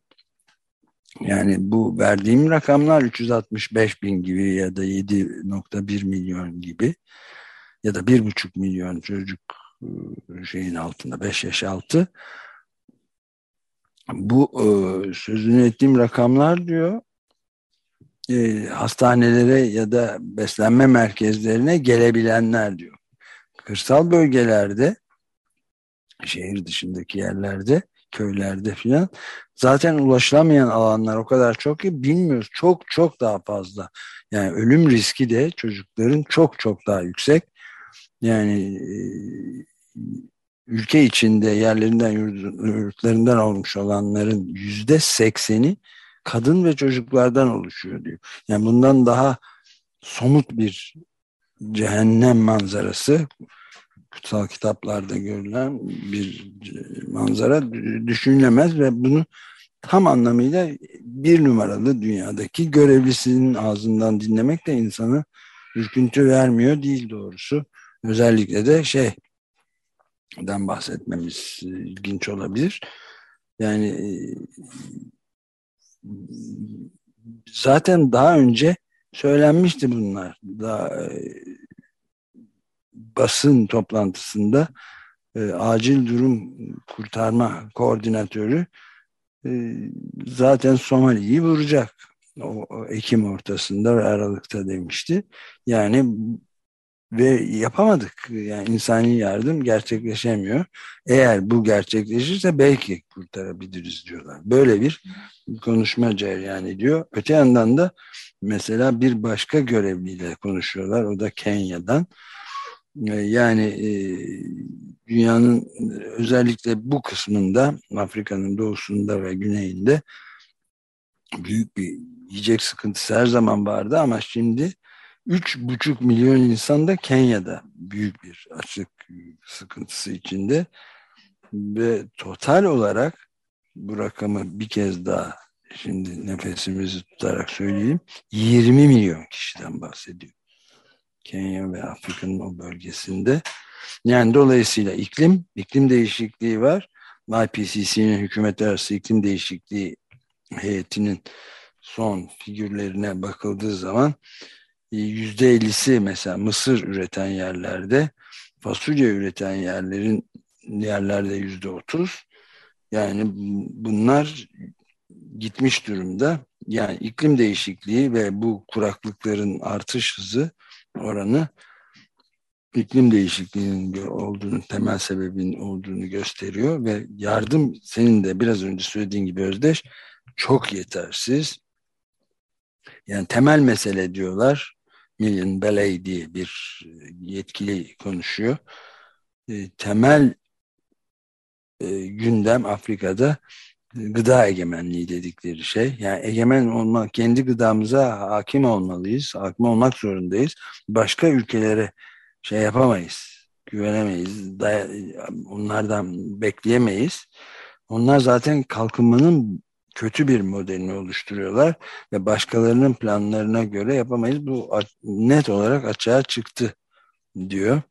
yani bu verdiğim rakamlar 365 bin gibi ya da 7.1 milyon gibi ya da 1.5 milyon çocuk ıı, şeyin altında 5 yaş altı bu e, sözünü ettiğim rakamlar diyor e, hastanelere ya da beslenme merkezlerine gelebilenler diyor. Kırsal bölgelerde şehir dışındaki yerlerde köylerde filan zaten ulaşılamayan alanlar o kadar çok ki bilmiyoruz. Çok çok daha fazla. Yani ölüm riski de çocukların çok çok daha yüksek. Yani e, ülke içinde yerlerinden yurtlarından olmuş olanların yüzde sekseni kadın ve çocuklardan oluşuyor diyor. Yani bundan daha somut bir cehennem manzarası kutsal kitaplarda görülen bir manzara düşünülemez ve bunu tam anlamıyla bir numaralı dünyadaki görevlisinin ağzından dinlemek de insanı ürküntü vermiyor değil doğrusu. Özellikle de şey den bahsetmemiz ilginç olabilir. Yani e, zaten daha önce söylenmişti bunlar. Daha e, basın toplantısında e, acil durum kurtarma koordinatörü e, zaten Somali'yi vuracak. O, o Ekim ortasında ve Aralık'ta demişti. Yani ve yapamadık. Yani insani yardım gerçekleşemiyor. Eğer bu gerçekleşirse belki kurtarabiliriz diyorlar. Böyle bir konuşma cereyan ediyor. Öte yandan da mesela bir başka görevliyle konuşuyorlar. O da Kenya'dan. Ee, yani e, dünyanın özellikle bu kısmında Afrika'nın doğusunda ve güneyinde büyük bir yiyecek sıkıntısı her zaman vardı ama şimdi 3,5 milyon insan da Kenya'da büyük bir açlık sıkıntısı içinde ve total olarak bu rakamı bir kez daha şimdi nefesimizi tutarak söyleyeyim 20 milyon kişiden bahsediyor. Kenya ve Afrika'nın o bölgesinde. Yani dolayısıyla iklim, iklim değişikliği var. IPCC'nin hükümet arası iklim değişikliği heyetinin son figürlerine bakıldığı zaman yüzde ellisi mesela mısır üreten yerlerde fasulye üreten yerlerin yerlerde yüzde otuz yani bunlar gitmiş durumda. Yani iklim değişikliği ve bu kuraklıkların artış hızı oranı iklim değişikliğinin olduğunu, temel sebebin olduğunu gösteriyor ve yardım senin de biraz önce söylediğin gibi Özdeş çok yetersiz. Yani temel mesele diyorlar Million Belay diye bir yetkili konuşuyor. E, temel e, gündem Afrika'da gıda egemenliği dedikleri şey. Yani egemen olmak, kendi gıdamıza hakim olmalıyız, hakim olmak zorundayız. Başka ülkelere şey yapamayız, güvenemeyiz, onlardan bekleyemeyiz. Onlar zaten kalkınmanın kötü bir modelini oluşturuyorlar ve başkalarının planlarına göre yapamayız. Bu net olarak açığa çıktı diyor.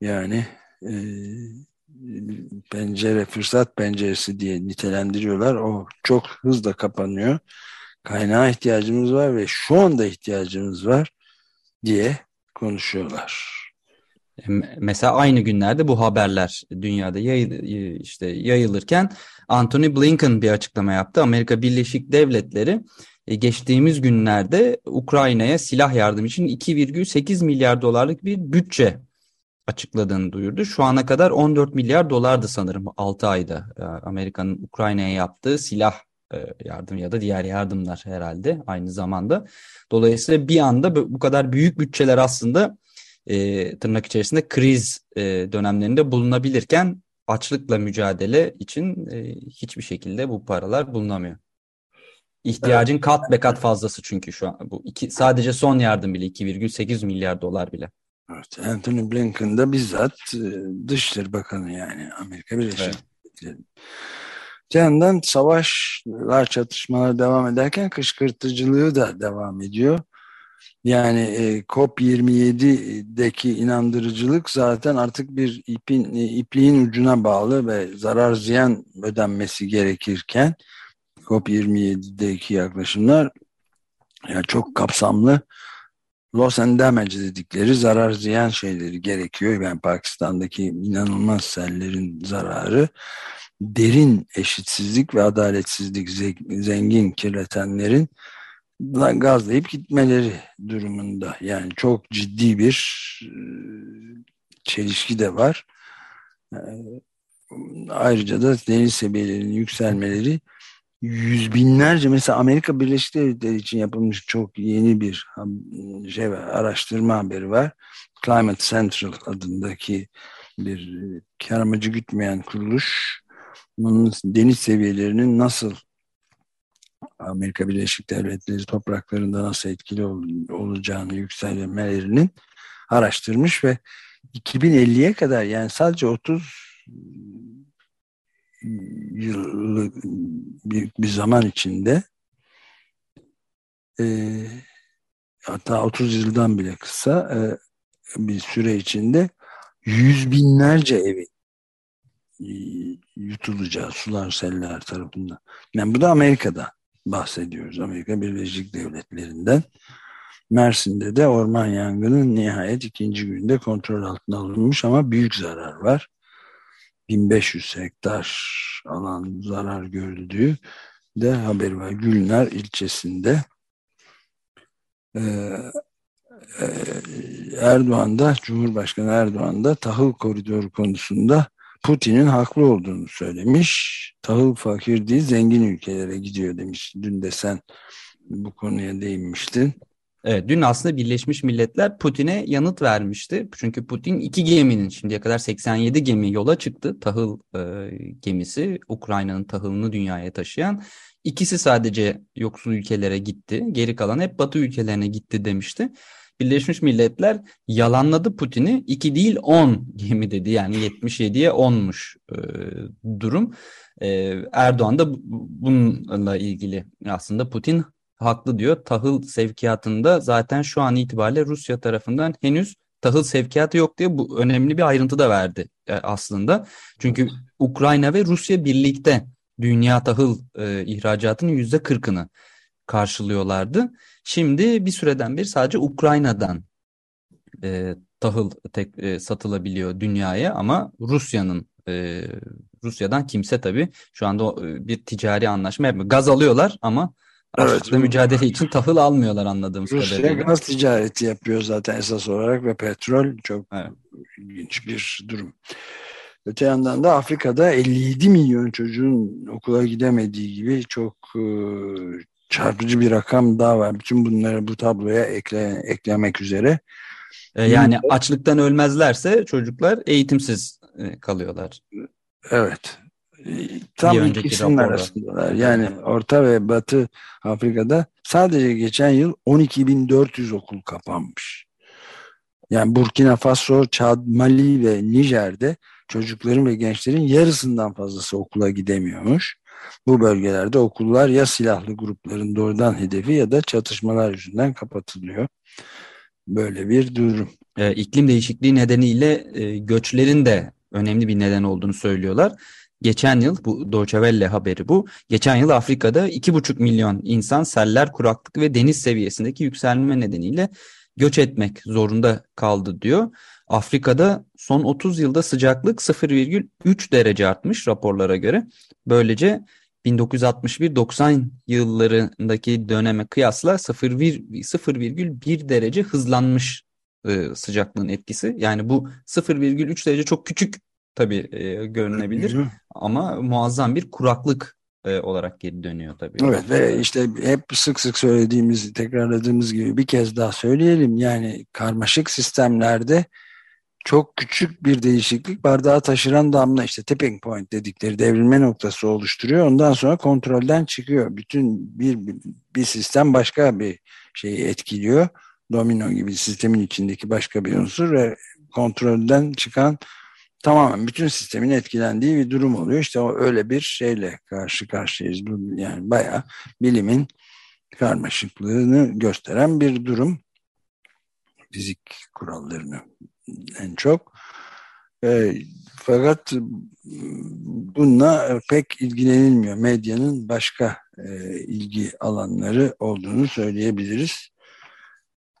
Yani e, pencere, fırsat penceresi diye nitelendiriyorlar. O çok hızla kapanıyor. Kaynağa ihtiyacımız var ve şu anda ihtiyacımız var diye konuşuyorlar. Mesela aynı günlerde bu haberler dünyada yayıl, işte yayılırken Anthony Blinken bir açıklama yaptı. Amerika Birleşik Devletleri e, geçtiğimiz günlerde Ukrayna'ya silah yardım için 2,8 milyar dolarlık bir bütçe açıkladığını duyurdu. Şu ana kadar 14 milyar dolardı sanırım 6 ayda e, Amerika'nın Ukrayna'ya yaptığı silah e, yardım ya da diğer yardımlar herhalde aynı zamanda. Dolayısıyla bir anda bu kadar büyük bütçeler aslında e, tırnak içerisinde kriz e, dönemlerinde bulunabilirken açlıkla mücadele için e, hiçbir şekilde bu paralar bulunamıyor. İhtiyacın evet. kat be kat fazlası çünkü şu an bu iki, sadece son yardım bile 2,8 milyar dolar bile. Evet, Anthony Blinken de bizzat e, Dışişleri Bakanı yani Amerika Birleşik Devletleri. Evet. yandan savaşlar, çatışmalar devam ederken kışkırtıcılığı da devam ediyor. Yani e, COP27'deki inandırıcılık zaten artık bir ipin e, ipliğin ucuna bağlı ve zarar ziyan ödenmesi gerekirken COP27'deki yaklaşımlar yani çok kapsamlı loss and damage dedikleri zarar ziyan şeyleri gerekiyor. Yani Pakistan'daki inanılmaz sellerin zararı derin eşitsizlik ve adaletsizlik zengin kirletenlerin gazlayıp gitmeleri durumunda. Yani çok ciddi bir e, çelişki de var. E, ayrıca da deniz seviyelerinin yükselmeleri yüz binlerce mesela Amerika Birleşik Devletleri için yapılmış çok yeni bir şey araştırma haberi var. Climate Central adındaki bir e, kar amacı gütmeyen kuruluş bunun deniz seviyelerinin nasıl Amerika Birleşik Devletleri topraklarında nasıl etkili ol, olacağını yükselmelerinin araştırmış ve 2050'ye kadar yani sadece 30 yıllık bir, bir zaman içinde e, hatta 30 yıldan bile kısa e, bir süre içinde yüz binlerce evi e, yutulacağı sular seller tarafından. Yani bu da Amerika'da bahsediyoruz. Amerika Birleşik Devletleri'nden. Mersin'de de orman yangını nihayet ikinci günde kontrol altına alınmış ama büyük zarar var. 1500 hektar alan zarar gördüğü de haberi var. Gülnar ilçesinde ee, e, Erdoğan da Cumhurbaşkanı Erdoğan da tahıl koridoru konusunda Putin'in haklı olduğunu söylemiş. Tahıl fakir değil zengin ülkelere gidiyor demiş. Dün de sen bu konuya değinmiştin. Evet, dün aslında Birleşmiş Milletler Putin'e yanıt vermişti. Çünkü Putin iki geminin şimdiye kadar 87 gemi yola çıktı. Tahıl e, gemisi Ukrayna'nın tahılını dünyaya taşıyan. İkisi sadece yoksul ülkelere gitti. Geri kalan hep Batı ülkelerine gitti demişti. Birleşmiş Milletler yalanladı Putin'i. 2 değil 10 gemi dedi. Yani 77'ye 10'muş e, durum. E, Erdoğan da bununla ilgili aslında Putin haklı diyor. Tahıl sevkiyatında zaten şu an itibariyle Rusya tarafından henüz tahıl sevkiyatı yok diye bu önemli bir ayrıntı da verdi e, aslında. Çünkü Ukrayna ve Rusya birlikte dünya tahıl e, ihracatının yüzde kırkını karşılıyorlardı. Şimdi bir süreden beri sadece Ukrayna'dan e, tahıl tek, e, satılabiliyor dünyaya ama Rusya'nın e, Rusya'dan kimse tabii şu anda e, bir ticari anlaşma yapmıyor. Gaz alıyorlar ama Evet. mücadele için tahıl almıyorlar anladığımız Rusya kadarıyla. Rusya gaz ticareti yapıyor zaten esas olarak ve petrol çok evet. ilginç bir durum. Öte yandan da Afrika'da 57 milyon çocuğun okula gidemediği gibi çok e, çarpıcı bir rakam daha var. Bütün bunları bu tabloya ekle, eklemek üzere. E, yani açlıktan ölmezlerse çocuklar eğitimsiz e, kalıyorlar. Evet. Tam ikisinin arasındalar. Yani Orta ve Batı Afrika'da sadece geçen yıl 12.400 okul kapanmış. Yani Burkina Faso, Çad, Mali ve Nijer'de çocukların ve gençlerin yarısından fazlası okula gidemiyormuş. Bu bölgelerde okullar ya silahlı grupların doğrudan hedefi ya da çatışmalar yüzünden kapatılıyor. Böyle bir durum. E, iklim değişikliği nedeniyle e, göçlerin de önemli bir neden olduğunu söylüyorlar. Geçen yıl bu Deutsche haberi bu. Geçen yıl Afrika'da 2,5 milyon insan seller, kuraklık ve deniz seviyesindeki yükselme nedeniyle göç etmek zorunda kaldı diyor. Afrika'da son 30 yılda sıcaklık 0,3 derece artmış raporlara göre. Böylece 1961-90 yıllarındaki döneme kıyasla 0,1 derece hızlanmış e, sıcaklığın etkisi. Yani bu 0,3 derece çok küçük tabii e, görünebilir Hı -hı. ama muazzam bir kuraklık e, olarak geri dönüyor tabii. Evet ve işte hep sık sık söylediğimiz, tekrarladığımız gibi bir kez daha söyleyelim. Yani karmaşık sistemlerde çok küçük bir değişiklik bardağı taşıran damla işte tipping point dedikleri devrilme noktası oluşturuyor. Ondan sonra kontrolden çıkıyor. Bütün bir, bir sistem başka bir şeyi etkiliyor. Domino gibi sistemin içindeki başka bir unsur ve kontrolden çıkan tamamen bütün sistemin etkilendiği bir durum oluyor. İşte o öyle bir şeyle karşı karşıyayız. Yani bayağı bilimin karmaşıklığını gösteren bir durum. Fizik kurallarını en çok. E, fakat bununla pek ilgilenilmiyor. Medyanın başka e, ilgi alanları olduğunu söyleyebiliriz.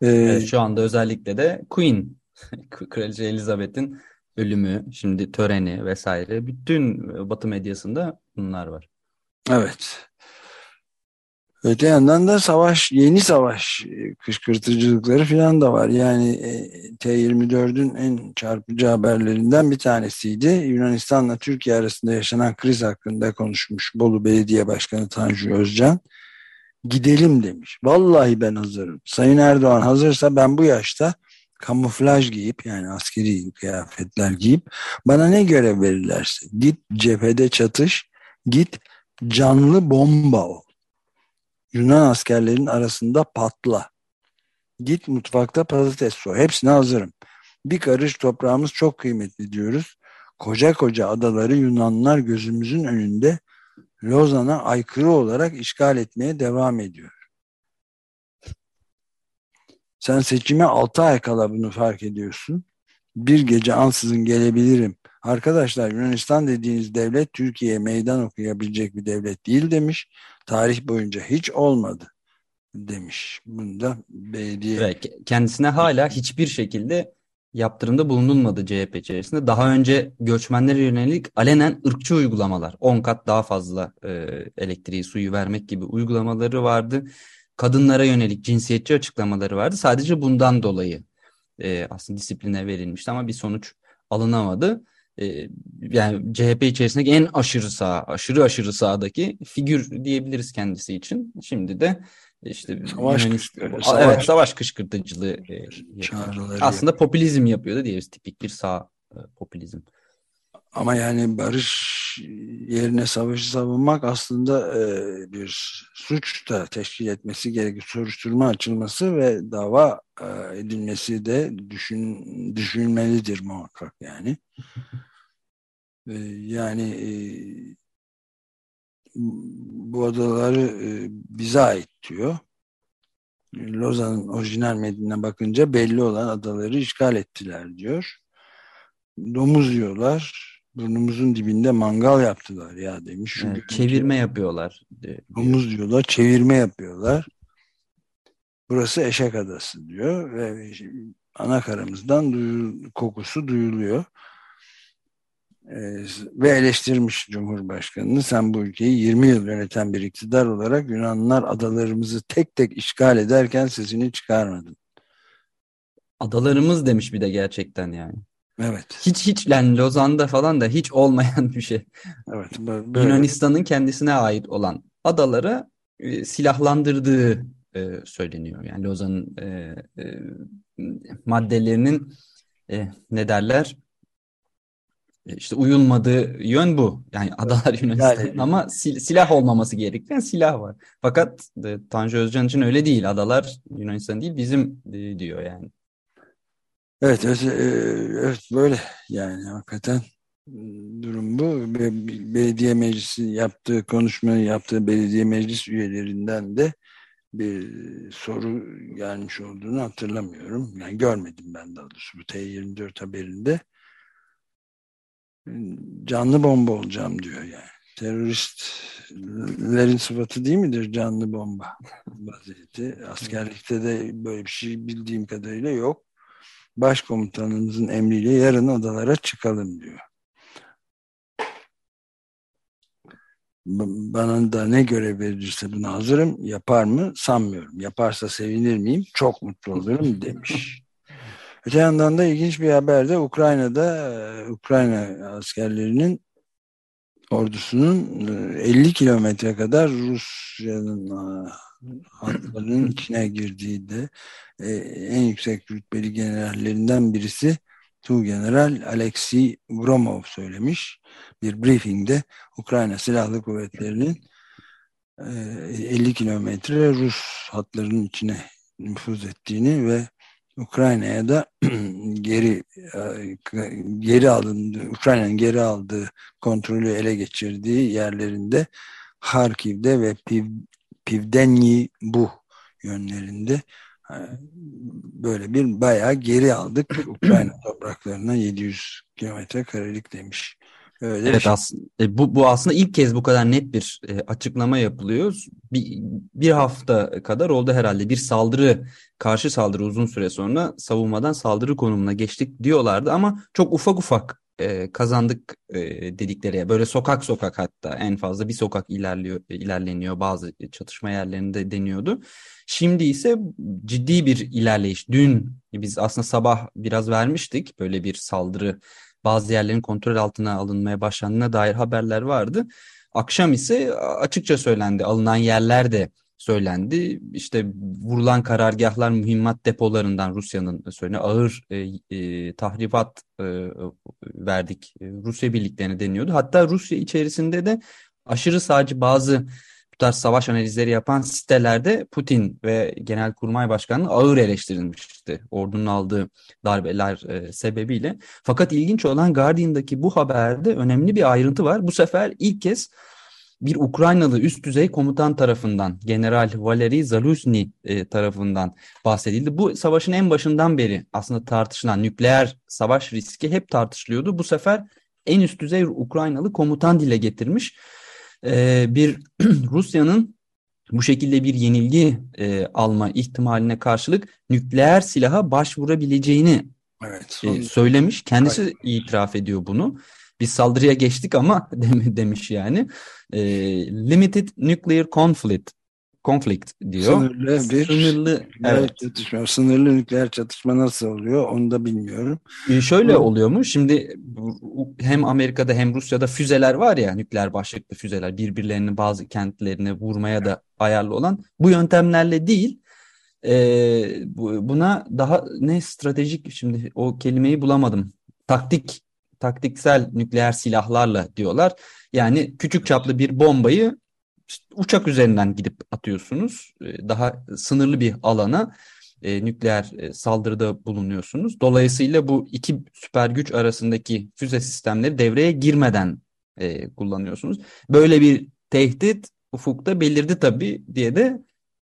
E, evet, şu anda özellikle de Queen, Kraliçe Elizabeth'in ölümü, şimdi töreni vesaire bütün Batı medyasında bunlar var. Evet. Öte yandan da savaş, yeni savaş e, kışkırtıcılıkları falan da var. Yani e, T24'ün en çarpıcı haberlerinden bir tanesiydi. Yunanistan'la Türkiye arasında yaşanan kriz hakkında konuşmuş Bolu Belediye Başkanı Tanju Özcan. Gidelim demiş. Vallahi ben hazırım. Sayın Erdoğan hazırsa ben bu yaşta kamuflaj giyip yani askeri kıyafetler giyip bana ne görev verirlerse git cephede çatış, git canlı bomba ol. Yunan askerlerin arasında patla. Git mutfakta patates soy. Hepsine hazırım. Bir karış toprağımız çok kıymetli diyoruz. Koca koca adaları Yunanlılar gözümüzün önünde Lozan'a aykırı olarak işgal etmeye devam ediyor. Sen seçime 6 ay kala bunu fark ediyorsun. Bir gece ansızın gelebilirim. Arkadaşlar Yunanistan dediğiniz devlet Türkiye'ye meydan okuyabilecek bir devlet değil demiş. Tarih boyunca hiç olmadı demiş. Bunda belediye... Ve kendisine hala hiçbir şekilde yaptırımda bulunulmadı CHP içerisinde. Daha önce göçmenlere yönelik alenen ırkçı uygulamalar, 10 kat daha fazla e, elektriği, suyu vermek gibi uygulamaları vardı. Kadınlara yönelik cinsiyetçi açıklamaları vardı. Sadece bundan dolayı e, aslında disipline verilmişti ama bir sonuç alınamadı. E, yani CHP içerisindeki en aşırı sağ, aşırı aşırı sağdaki figür diyebiliriz kendisi için. Şimdi de işte savaş, Yunanistan, savaş, evet, savaş kışkırtıcılığı e, aslında yapıyor. popülizm yapıyordu diyoruz tipik bir sağ e, popülizm. Ama yani barış yerine savaşı savunmak aslında e, bir suç da teşkil etmesi gerekir. Soruşturma açılması ve dava e, edilmesi de düşün, düşünmelidir muhakkak yani. E, yani e, bu adaları e, bize ait diyor. Lozan'ın orijinal metnine bakınca belli olan adaları işgal ettiler diyor. Domuz yiyorlar burnumuzun dibinde mangal yaptılar ya demiş. Evet, çevirme yapıyorlar. Domuz diyorlar, çevirme yapıyorlar. Burası Eşek Adası diyor ve ana karamızdan kokusu duyuluyor. Ee, ve eleştirmiş Cumhurbaşkanı'nı sen bu ülkeyi 20 yıl yöneten bir iktidar olarak Yunanlılar adalarımızı tek tek işgal ederken sesini çıkarmadın. Adalarımız demiş bir de gerçekten yani. Evet. Hiç hiç yani Lozan'da falan da hiç olmayan bir şey. Evet. Böyle. Yunanistan'ın kendisine ait olan adalara e, silahlandırdığı e, söyleniyor. Yani Lozan'ın e, e, maddelerinin e, ne derler? E, işte uyulmadığı yön bu. Yani adalar Yunanistan yani, ama sil silah olmaması gereken silah var. Fakat e, Tanju Özcan için öyle değil. Adalar Yunanistan değil bizim e, diyor yani. Evet, evet, e, evet böyle yani hakikaten durum bu. Belediye meclisi yaptığı konuşmayı yaptığı belediye meclis üyelerinden de bir soru gelmiş olduğunu hatırlamıyorum. Yani görmedim ben daha doğrusu bu T24 haberinde. Canlı bomba olacağım diyor yani. Teröristlerin sıfatı değil midir canlı bomba vaziyeti? Askerlikte de böyle bir şey bildiğim kadarıyla yok başkomutanımızın emriyle yarın adalara çıkalım diyor. Bana da ne görev verirse buna hazırım. Yapar mı? Sanmıyorum. Yaparsa sevinir miyim? Çok mutlu olurum demiş. Öte yandan da ilginç bir haber de Ukrayna'da e, Ukrayna askerlerinin ordusunun 50 e, kilometre kadar Rusya'nın e, hatlarının içine girdiği de en yüksek rütbeli generallerinden birisi General Alexei Gromov söylemiş. Bir briefingde Ukrayna Silahlı Kuvvetleri'nin 50 kilometre Rus hatlarının içine nüfuz ettiğini ve Ukrayna'ya da geri e, geri alındı Ukrayna'nın geri aldığı kontrolü ele geçirdiği yerlerinde Harkiv'de ve Pivdenyi bu yönlerinde e, böyle bir bayağı geri aldık Ukrayna topraklarına 700 kilometre karelik demiş. Öyle evet şey. aslında e, bu bu aslında ilk kez bu kadar net bir e, açıklama yapılıyor. Bir, bir hafta kadar oldu herhalde. Bir saldırı, karşı saldırı uzun süre sonra savunmadan saldırı konumuna geçtik diyorlardı ama çok ufak ufak e, kazandık e, dedikleri böyle sokak sokak hatta en fazla bir sokak ilerliyor ilerleniyor bazı çatışma yerlerinde deniyordu. Şimdi ise ciddi bir ilerleyiş. Dün biz aslında sabah biraz vermiştik böyle bir saldırı bazı yerlerin kontrol altına alınmaya başlandığına dair haberler vardı. Akşam ise açıkça söylendi. Alınan yerler de söylendi. İşte vurulan karargahlar mühimmat depolarından Rusya'nın söyle ağır e, e, tahribat e, verdik Rusya birliklerine deniyordu. Hatta Rusya içerisinde de aşırı sağcı bazı bu tarz savaş analizleri yapan sitelerde Putin ve Genelkurmay Başkanı ağır eleştirilmişti. Ordunun aldığı darbeler e, sebebiyle. Fakat ilginç olan Guardian'daki bu haberde önemli bir ayrıntı var. Bu sefer ilk kez bir Ukraynalı üst düzey komutan tarafından General Valeri Zaluzny e, tarafından bahsedildi. Bu savaşın en başından beri aslında tartışılan nükleer savaş riski hep tartışılıyordu. Bu sefer en üst düzey Ukraynalı komutan dile getirmiş e, bir Rusya'nın bu şekilde bir yenilgi e, alma ihtimaline karşılık nükleer silaha başvurabileceğini evet, e, söylemiş. Kendisi Hayır. itiraf ediyor bunu. Biz saldırıya geçtik ama demiş yani. E, limited nuclear conflict conflict diyor. Sınırlı bir sınırlı evet. çatışma. Sınırlı nükleer çatışma nasıl oluyor onu da bilmiyorum. Ee, şöyle oluyor mu? Şimdi hem Amerika'da hem Rusya'da füzeler var ya nükleer başlıklı füzeler birbirlerinin bazı kentlerini vurmaya da ayarlı olan bu yöntemlerle değil e, buna daha ne stratejik şimdi o kelimeyi bulamadım. Taktik taktiksel nükleer silahlarla diyorlar. Yani küçük çaplı bir bombayı uçak üzerinden gidip atıyorsunuz. Ee, daha sınırlı bir alana e, nükleer e, saldırıda bulunuyorsunuz. Dolayısıyla bu iki süper güç arasındaki füze sistemleri devreye girmeden e, kullanıyorsunuz. Böyle bir tehdit ufukta belirdi tabii diye de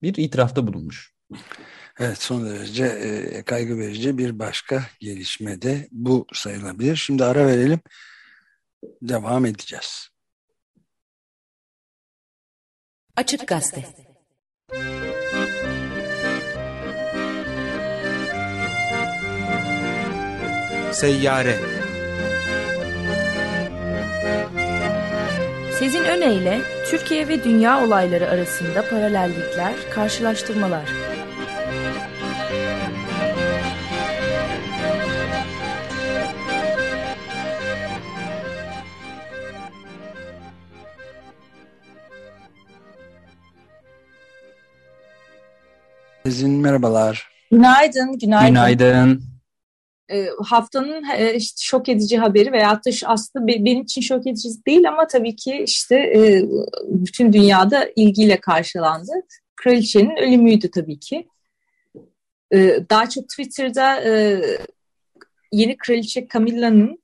bir itirafta bulunmuş. Evet son derece e, kaygı verici bir başka gelişme de bu sayılabilir. Şimdi ara verelim. Devam edeceğiz. Açık Gazete Seyyare Sezin Öne Türkiye ve dünya olayları arasında paralellikler, karşılaştırmalar. Sizin merhabalar. Günaydın, günaydın. Günaydın. E, haftanın e, işte şok edici haberi veya da aslında benim için şok edici değil ama tabii ki işte e, bütün dünyada ilgiyle karşılandı. Kraliçenin ölümüydü tabii ki. E, daha çok Twitter'da e, yeni kraliçe Camilla'nın,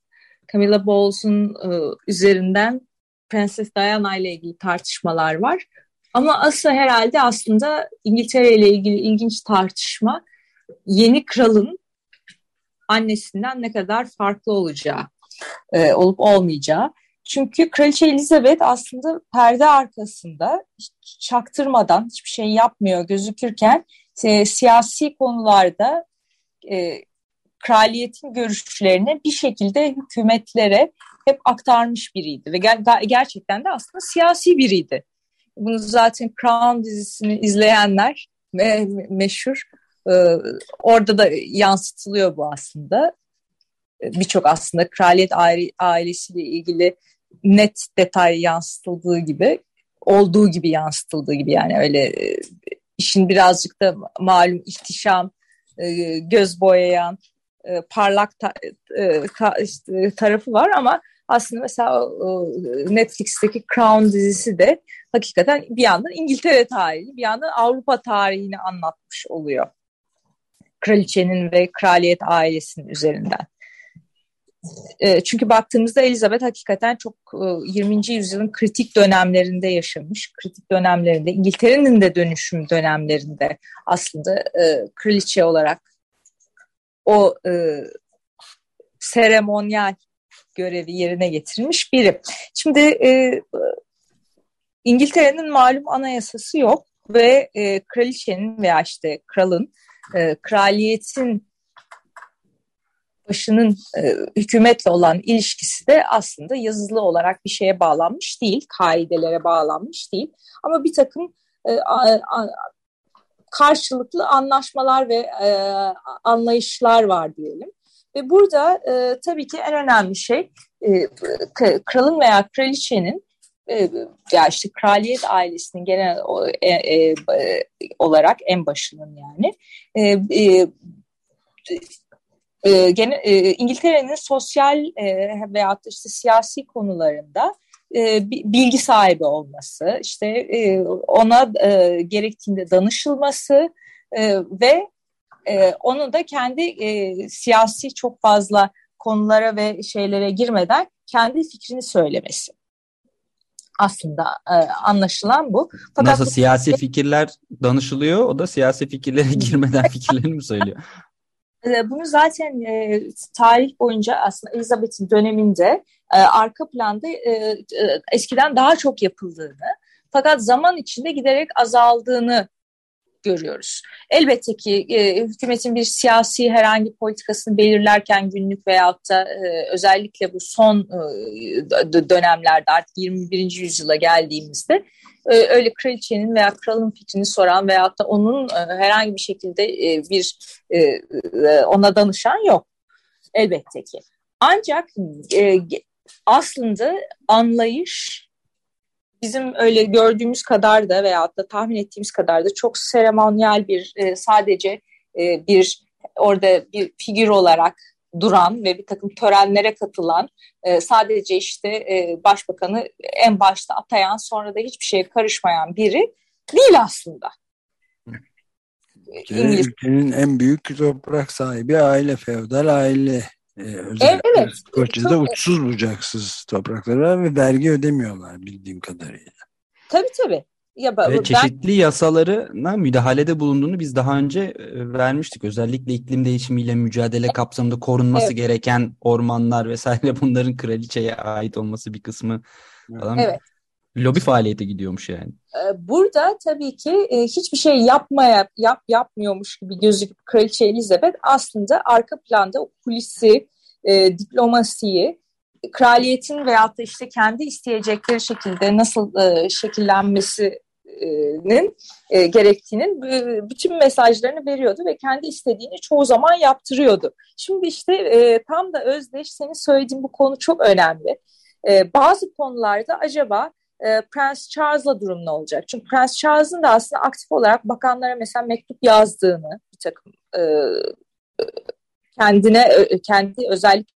Camilla Bowles'un e, üzerinden Prenses Diana ile ilgili tartışmalar var. Ama asıl herhalde aslında İngiltere ile ilgili ilginç tartışma yeni kralın annesinden ne kadar farklı olacağı, e, olup olmayacağı. Çünkü Kraliçe Elizabeth aslında perde arkasında çaktırmadan hiçbir şey yapmıyor gözükürken e, siyasi konularda e, kraliyetin görüşlerini bir şekilde hükümetlere hep aktarmış biriydi ve ger gerçekten de aslında siyasi biriydi. Bunu zaten Crown dizisini izleyenler me meşhur E, orada da yansıtılıyor bu aslında. E, Birçok aslında kraliyet ailesiyle ilgili net detay yansıtıldığı gibi olduğu gibi yansıtıldığı gibi yani öyle e, işin birazcık da malum ihtişam, e, göz boyayan, parlak ta, işte, tarafı var ama aslında mesela Netflix'teki Crown dizisi de hakikaten bir yandan İngiltere tarihini bir yandan Avrupa tarihini anlatmış oluyor. Kraliçenin ve kraliyet ailesinin üzerinden. E, çünkü baktığımızda Elizabeth hakikaten çok 20. E, yüzyılın kritik dönemlerinde yaşamış. Kritik dönemlerinde, İngiltere'nin de dönüşüm dönemlerinde aslında e, kraliçe olarak o seremonyal görevi yerine getirmiş biri. Şimdi İngiltere'nin malum anayasası yok ve kraliçenin veya işte kralın, kraliyetin başının e, hükümetle olan ilişkisi de aslında yazılı olarak bir şeye bağlanmış değil, kaidelere bağlanmış değil. Ama bir takım e, a, a, karşılıklı anlaşmalar ve e, anlayışlar var diyelim. Ve burada e, tabii ki en önemli şey e, kralın veya kraliçenin e, ya işte kraliyet ailesinin genel e, e, olarak en başının yani e, İngiltere'nin sosyal e, veyahut da işte siyasi konularında bilgi sahibi olması, işte ona gerektiğinde danışılması ve e, onu da kendi e, siyasi çok fazla konulara ve şeylere girmeden kendi fikrini söylemesi. Aslında e, anlaşılan bu. Fakat Nasıl bu, siyasi fikirler danışılıyor, o da siyasi fikirlere girmeden fikirlerini mi söylüyor? Ee, bunu zaten e, tarih boyunca aslında Elizabeth'in döneminde e, arka planda e, e, eskiden daha çok yapıldığını fakat zaman içinde giderek azaldığını görüyoruz. Elbette ki e, hükümetin bir siyasi herhangi politikasını belirlerken günlük veyahut da e, özellikle bu son e, dönemlerde artık 21. yüzyıla geldiğimizde e, öyle kraliçenin veya kralın fikrini soran veyahut da onun e, herhangi bir şekilde e, bir e, e, ona danışan yok. Elbette ki. Ancak e, aslında anlayış bizim öyle gördüğümüz kadar da veyahut da tahmin ettiğimiz kadar da çok seremonyal bir e, sadece e, bir orada bir figür olarak duran ve bir takım törenlere katılan e, sadece işte e, başbakanı en başta atayan sonra da hiçbir şeye karışmayan biri değil aslında. Ülkenin en büyük toprak sahibi aile, feodal aile. Ee, özellikle evet. Skoçya'da uçsuz bucaksız toprakları var ve vergi ödemiyorlar bildiğim kadarıyla. Tabii tabii. Ya, Ve ben... çeşitli yasalarına müdahalede bulunduğunu biz daha önce e, vermiştik. Özellikle iklim değişimiyle mücadele kapsamında korunması evet. gereken ormanlar vesaire bunların kraliçeye ait olması bir kısmı falan. Evet. Lobi faaliyete gidiyormuş yani. Ee, burada tabii ki e, hiçbir şey yapmaya yap yapmıyormuş gibi gözüküp Kraliçe Elizabeth aslında arka planda o kulisi, e, diplomasiyi, kraliyetin veyahut da işte kendi isteyecekleri şekilde nasıl e, şekillenmesi nin e, gerektiğinin bütün mesajlarını veriyordu ve kendi istediğini çoğu zaman yaptırıyordu. Şimdi işte e, tam da Özdeş senin söylediğin bu konu çok önemli. E, bazı konularda acaba e, Prens Charles'la durum ne olacak? Çünkü Prens Charles'ın da aslında aktif olarak bakanlara mesela mektup yazdığını bir takım e, kendine kendi özellik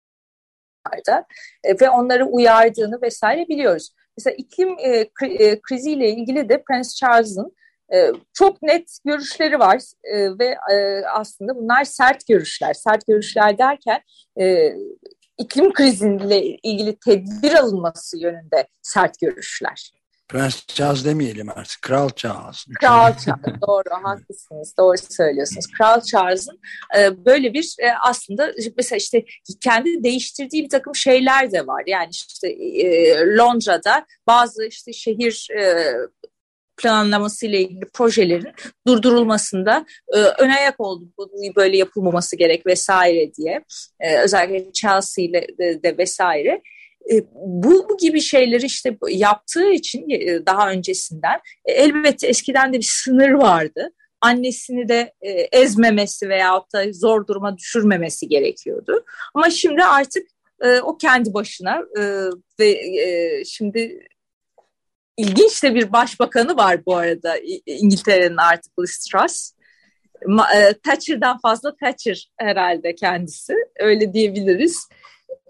e, ve onları uyardığını vesaire biliyoruz. Mesela iklim e, e, kriziyle ilgili de Prince Charles'ın e, çok net görüşleri var e, ve e, aslında bunlar sert görüşler. Sert görüşler derken e, iklim kriziyle ilgili tedbir alınması yönünde sert görüşler. Prens Charles demeyelim artık. Kral Charles. Kral Charles. doğru haklısınız. Doğru söylüyorsunuz. Kral Charles'ın e, böyle bir e, aslında mesela işte kendi değiştirdiği bir takım şeyler de var. Yani işte e, Londra'da bazı işte şehir e, planlaması ile ilgili projelerin durdurulmasında e, ön ayak oldu. Bu böyle yapılmaması gerek vesaire diye. E, özellikle Chelsea ile de, de vesaire. E, bu, bu gibi şeyleri işte yaptığı için e, daha öncesinden e, elbette eskiden de bir sınır vardı. annesini de e, ezmemesi veyahut da zor duruma düşürmemesi gerekiyordu. Ama şimdi artık e, o kendi başına e, ve e, şimdi ilginç de bir başbakanı var bu arada İngiltere'nin artık Liz Truss. E, Thatcher'dan fazla Thatcher herhalde kendisi. Öyle diyebiliriz.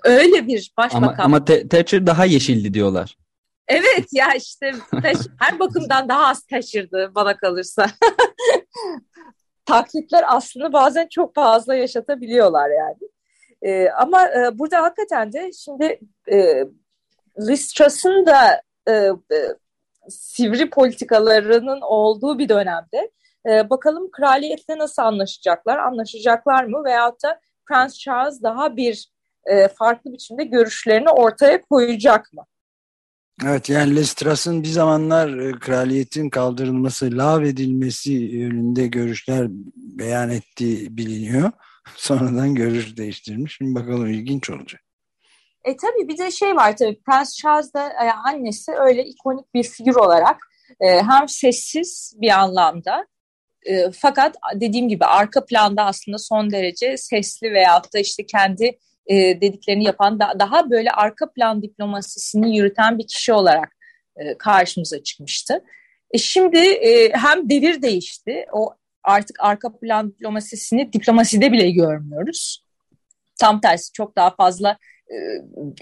Öyle bir başbakan. Ama, ama Thatcher daha yeşildi diyorlar. Evet ya işte her bakımdan daha az taşırdı bana kalırsa. Taklitler aslında bazen çok fazla yaşatabiliyorlar yani. E, ama e, burada hakikaten de şimdi e, Liz Truss'ın da e, e, sivri politikalarının olduğu bir dönemde e, bakalım kraliyetle nasıl anlaşacaklar, anlaşacaklar mı veyahut da Prens Charles daha bir e, farklı biçimde görüşlerini ortaya koyacak mı? Evet yani Lestras'ın bir zamanlar e, kraliyetin kaldırılması, lav edilmesi yönünde görüşler beyan ettiği biliniyor. Sonradan görüş değiştirmiş. Şimdi bakalım ilginç olacak. E tabii bir de şey var tabii Prens Charles da e, annesi öyle ikonik bir figür olarak e, hem sessiz bir anlamda e, fakat dediğim gibi arka planda aslında son derece sesli veyahut da işte kendi e, dediklerini yapan da, daha böyle arka plan diplomasisini yürüten bir kişi olarak e, karşımıza çıkmıştı. E şimdi e, hem devir değişti. O artık arka plan diplomasisini diplomaside bile görmüyoruz. Tam tersi çok daha fazla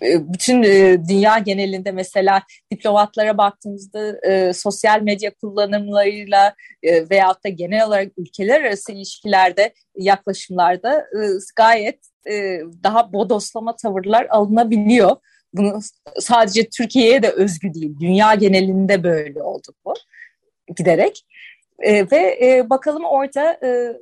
bütün e, dünya genelinde mesela diplomatlara baktığımızda sosyal medya kullanımlarıyla veyahut da genel olarak ülkeler arası ilişkilerde yaklaşımlarda gayet daha bodoslama tavırlar alınabiliyor. Bunu sadece Türkiye'ye de özgü değil, dünya genelinde böyle oldu bu giderek. E, ve e, bakalım orada e,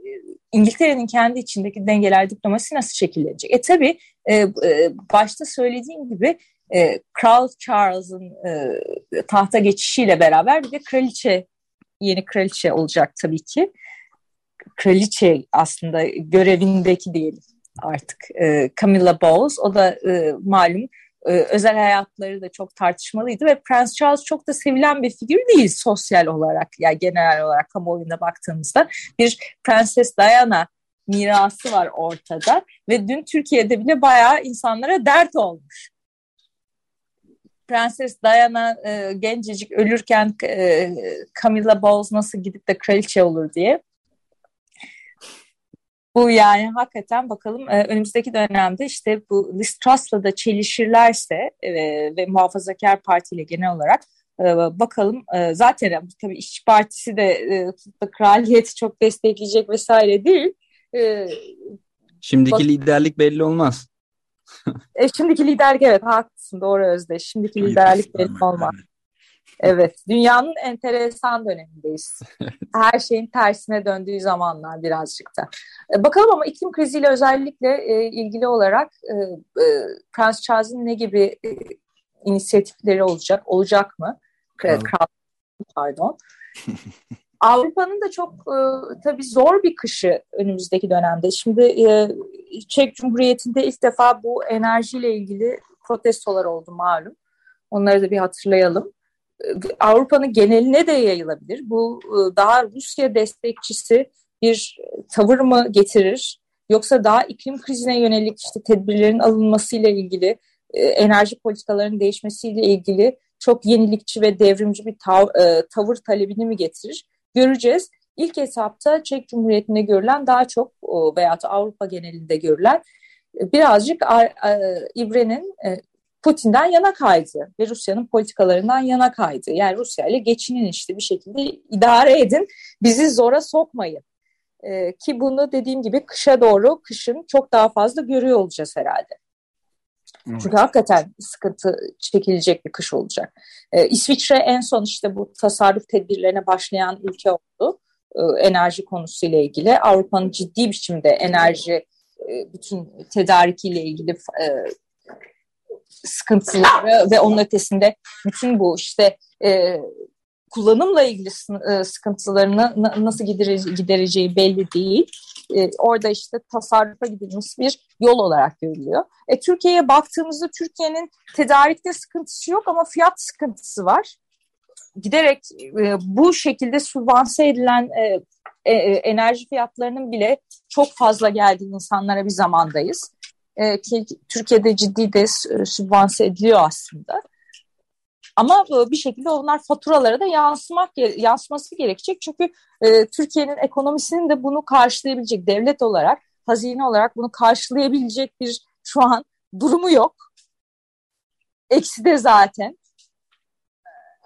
İngiltere'nin kendi içindeki dengeler diplomasi nasıl şekillenecek? E tabii e, e, başta söylediğim gibi e, Kral Charles'ın e, tahta geçişiyle beraber bir de kraliçe, yeni kraliçe olacak tabii ki. Kraliçe aslında görevindeki diyelim artık e, Camilla Bowles. O da e, malum e, özel hayatları da çok tartışmalıydı ve Prens Charles çok da sevilen bir figür değil sosyal olarak ya yani genel olarak kamuoyuna baktığımızda bir Prenses Diana mirası var ortada ve dün Türkiye'de bile bayağı insanlara dert olmuş. Prenses Diana e, gencecik ölürken e, Camilla Bowles nasıl gidip de kraliçe olur diye bu yani hakikaten bakalım e, önümüzdeki dönemde işte bu Liz Truss'la da çelişirlerse e, ve Muhafazakar Parti ile genel olarak e, bakalım e, zaten tabii İşçi Partisi de e, kraliyeti çok destekleyecek vesaire değil. E, Şimdiki bak- liderlik belli olmaz. e, şimdiki liderlik evet haklısın doğru Özde. Şimdiki liderlik belli olmaz. Evet, dünyanın enteresan dönemindeyiz. Her şeyin tersine döndüğü zamanlar birazcık da. E, bakalım ama iklim kriziyle özellikle e, ilgili olarak e, e, Prens Charles'ın ne gibi e, inisiyatifleri olacak, olacak mı? Kral, pardon. Avrupa'nın da çok e, tabii zor bir kışı önümüzdeki dönemde. Şimdi e, Çek Cumhuriyeti'nde ilk defa bu enerjiyle ilgili protestolar oldu malum. Onları da bir hatırlayalım. Avrupa'nın geneline de yayılabilir. Bu e, daha Rusya destekçisi bir tavır mı getirir? Yoksa daha iklim krizine yönelik işte tedbirlerin alınmasıyla ilgili, e, enerji politikalarının değişmesiyle ilgili çok yenilikçi ve devrimci bir tav e, tavır talebini mi getirir? Göreceğiz. İlk hesapta Çek Cumhuriyeti'nde görülen daha çok veya Avrupa genelinde görülen birazcık İbre'nin Putin'den yana kaydı ve Rusya'nın politikalarından yana kaydı. Yani Rusya ile geçinin işte bir şekilde idare edin, bizi zora sokmayın. Ki bunu dediğim gibi kışa doğru, kışın çok daha fazla görüyor olacağız herhalde. Evet. Çünkü hakikaten sıkıntı çekilecek bir kış olacak. Ee, İsviçre en son işte bu tasarruf tedbirlerine başlayan ülke oldu. Ee, enerji konusuyla ilgili. Avrupa'nın ciddi biçimde enerji e, bütün tedarikiyle ilgili e, sıkıntıları ve onun ötesinde bütün bu işte e, kullanımla ilgili e, sıkıntılarını nasıl gidereceği belli değil. E, orada işte tasarrufa gidilmiş bir yol olarak görülüyor. E, Türkiye'ye baktığımızda Türkiye'nin tedarikte sıkıntısı yok ama fiyat sıkıntısı var. giderek e, bu şekilde sübvanse edilen e, e, enerji fiyatlarının bile çok fazla geldiği insanlara bir zamandayız. E, ki Türkiye'de ciddi de sübvanse ediliyor aslında. Ama bir şekilde onlar faturalara da yansımak yansıması gerekecek. Çünkü e, Türkiye'nin ekonomisinin de bunu karşılayabilecek devlet olarak, hazine olarak bunu karşılayabilecek bir şu an durumu yok. Eksi de zaten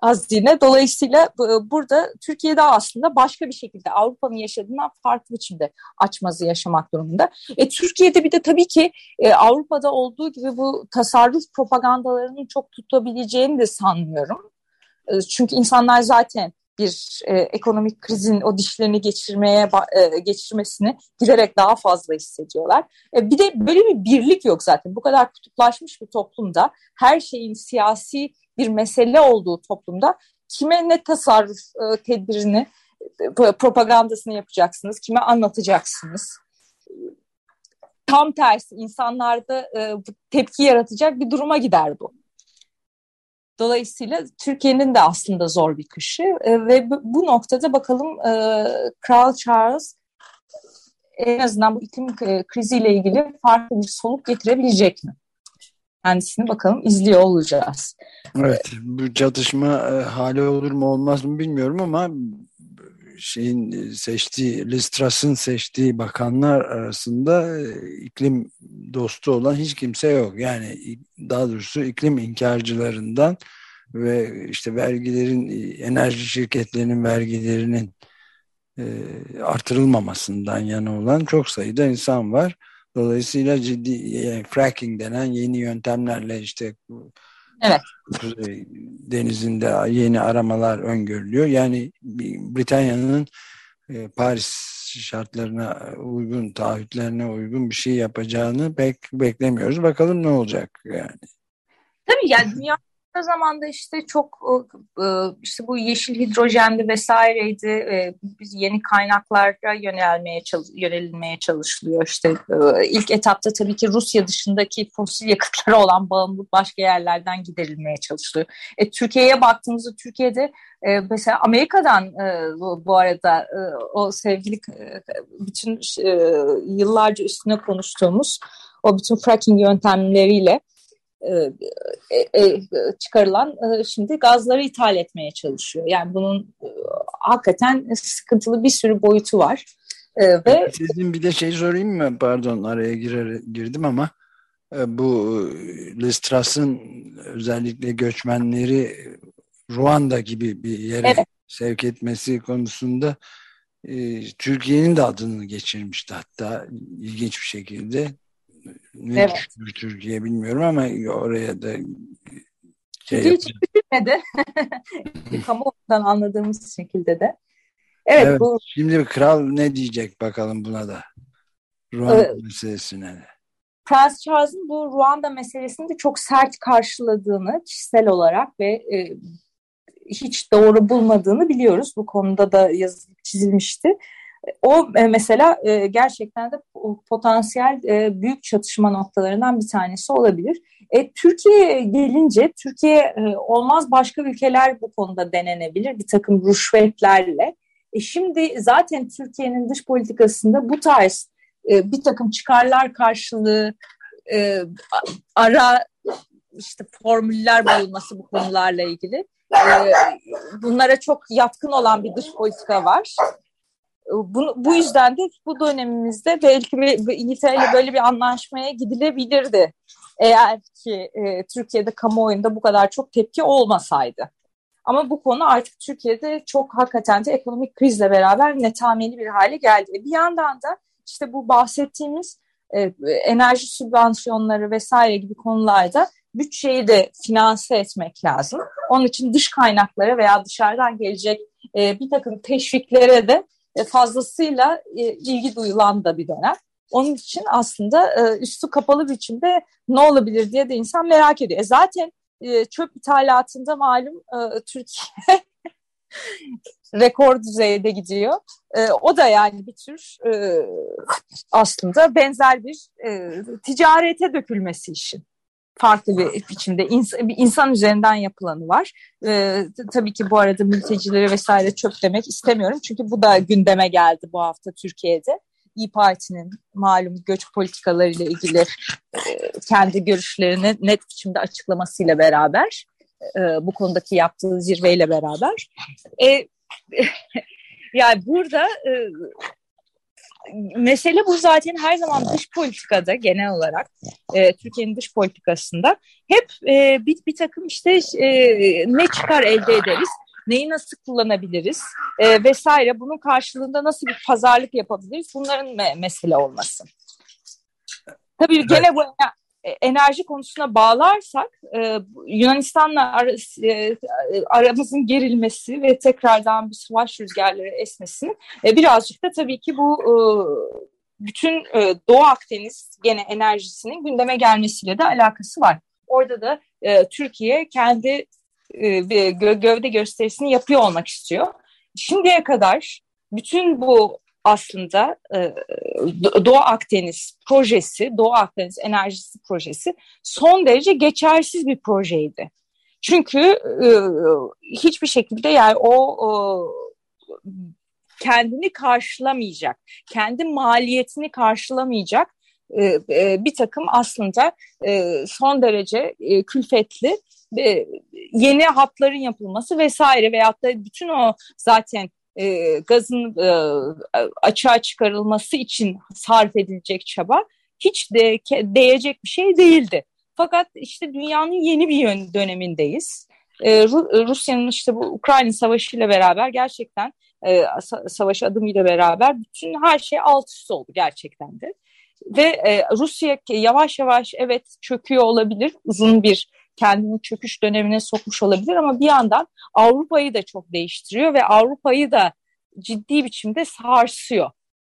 hazine. Dolayısıyla burada Türkiye'de aslında başka bir şekilde Avrupa'nın yaşadığından farklı biçimde açmazı yaşamak durumunda. E, Türkiye'de bir de tabii ki e, Avrupa'da olduğu gibi bu tasarruf propagandalarının çok tutabileceğini de sanmıyorum. E, çünkü insanlar zaten bir e, ekonomik krizin o dişlerini geçirmeye e, geçirmesini giderek daha fazla hissediyorlar. E, bir de böyle bir birlik yok zaten. Bu kadar kutuplaşmış bir toplumda her şeyin siyasi bir mesele olduğu toplumda kime ne tasarruf e, tedbirini, e, propagandasını yapacaksınız, kime anlatacaksınız? Tam tersi insanlarda e, tepki yaratacak bir duruma gider bu. Dolayısıyla Türkiye'nin de aslında zor bir kışı e, ve bu, noktada bakalım e, Kral Charles en azından bu iklim e, kriziyle ilgili farklı bir soluk getirebilecek mi? kendisini bakalım izliyor olacağız. Evet bu çatışma e, hali olur mu olmaz mı bilmiyorum ama şeyin e, seçtiği Listras'ın seçtiği bakanlar arasında e, iklim dostu olan hiç kimse yok. Yani daha doğrusu iklim inkarcılarından ve işte vergilerin enerji şirketlerinin vergilerinin e, artırılmamasından yana olan çok sayıda insan var. Dolayısıyla ciddi yani fracking denen yeni yöntemlerle işte evet. denizinde yeni aramalar öngörülüyor. Yani Britanya'nın e, Paris şartlarına uygun, taahhütlerine uygun bir şey yapacağını pek beklemiyoruz. Bakalım ne olacak yani. Tabii yani dünya zamanda işte çok e, e, işte bu yeşil hidrojendi vesaireydi. E, biz yeni kaynaklara yönelmeye yönelilmeye çalışılıyor. İşte ilk etapta tabii ki Rusya dışındaki fosil yakıtlara olan bağımlılık başka yerlerden giderilmeye çalışılıyor. E, Türkiye'ye baktığımızda Türkiye'de mesela Amerika'dan bu, arada o sevgili bütün yıllarca üstüne konuştuğumuz o bütün fracking yöntemleriyle e, e, e, çıkarılan şimdi gazları ithal etmeye çalışıyor. Yani bunun hakikaten sıkıntılı bir sürü boyutu var. ve Sizin bir de şey sorayım mı? Pardon araya girer, girdim ama bu Listras'ın özellikle göçmenleri Ruanda gibi bir yere evet. sevk etmesi konusunda Türkiye'nin de adını geçirmişti hatta ilginç bir şekilde ne evet. düşünür Türkiye bilmiyorum ama oraya da şey Hiç düşünmedi. Kamuoyundan anladığımız şekilde de. Evet, evet bu... Şimdi kral ne diyecek bakalım buna da. Ruanda evet. meselesine de. Prens Charles'ın bu Ruanda meselesini de çok sert karşıladığını kişisel olarak ve e, hiç doğru bulmadığını biliyoruz. Bu konuda da yazılıp çizilmişti. O e, mesela e, gerçekten de potansiyel e, büyük çatışma noktalarından bir tanesi olabilir. E, Türkiye gelince Türkiye olmaz başka ülkeler bu konuda denenebilir bir takım rüşvetlerle. E, şimdi zaten Türkiye'nin dış politikasında bu tarz bir takım çıkarlar karşılığı ara işte formüller bulunması bu konularla ilgili. bunlara çok yatkın olan bir dış politika var. Bu, bu yüzden de bu dönemimizde belki bir, İngiltere böyle bir anlaşmaya gidilebilirdi. Eğer ki e, Türkiye'de kamuoyunda bu kadar çok tepki olmasaydı. Ama bu konu artık Türkiye'de çok hakikaten de ekonomik krizle beraber netameli bir hale geldi. Bir yandan da işte bu bahsettiğimiz e, enerji sübvansiyonları vesaire gibi konularda bütçeyi de finanse etmek lazım. Onun için dış kaynaklara veya dışarıdan gelecek e, bir takım teşviklere de e, fazlasıyla e, ilgi duyulan da bir dönem. Onun için aslında e, üstü kapalı biçimde ne olabilir diye de insan merak ediyor. E zaten çöp ithalatında malum Türkiye rekor düzeyde gidiyor. o da yani bir tür aslında benzer bir ticarete dökülmesi işin. Farklı bir biçimde ins bir insan üzerinden yapılanı var. E, tabii ki bu arada mültecileri vesaire çöp demek istemiyorum. Çünkü bu da gündeme geldi bu hafta Türkiye'de. İyi Parti'nin malum göç politikalarıyla ilgili e, kendi görüşlerini net biçimde açıklamasıyla beraber e, bu konudaki yaptığı zirveyle beraber e, yani burada e, mesele bu zaten her zaman dış politikada genel olarak e, Türkiye'nin dış politikasında hep e, bir, bir takım işte e, ne çıkar elde ederiz, neyi nasıl kullanabiliriz e, vesaire bunun karşılığında nasıl bir pazarlık yapabiliriz bunların me mesele olması. Tabii evet. gene bu enerji konusuna bağlarsak e, Yunanistan'la ar e, aramızın gerilmesi ve tekrardan bir savaş rüzgarları esmesinin e, birazcık da tabii ki bu e, bütün e, Doğu Akdeniz gene enerjisinin gündeme gelmesiyle de alakası var. Orada da e, Türkiye kendi e, gö gövde gösterisini yapıyor olmak istiyor. Şimdiye kadar bütün bu aslında e, Doğu Akdeniz projesi, Doğu Akdeniz enerjisi projesi son derece geçersiz bir projeydi. Çünkü e, hiçbir şekilde yani o, kendini karşılamayacak, kendi maliyetini karşılamayacak e, bir takım aslında son derece külfetli yeni hatların yapılması vesaire veyahut da bütün o zaten e, gazın e, açığa çıkarılması için sarf edilecek çaba hiç de değecek bir şey değildi. Fakat işte dünyanın yeni bir yön dönemindeyiz. E, Rusya'nın işte bu Ukrayna Savaşı ile beraber gerçekten e, savaş adımıyla beraber bütün her şey alt üst oldu gerçekten de. Ve e, Rusya yavaş yavaş evet çöküyor olabilir uzun bir kendini çöküş dönemine sokmuş olabilir ama bir yandan Avrupa'yı da çok değiştiriyor ve Avrupa'yı da ciddi biçimde sarsıyor.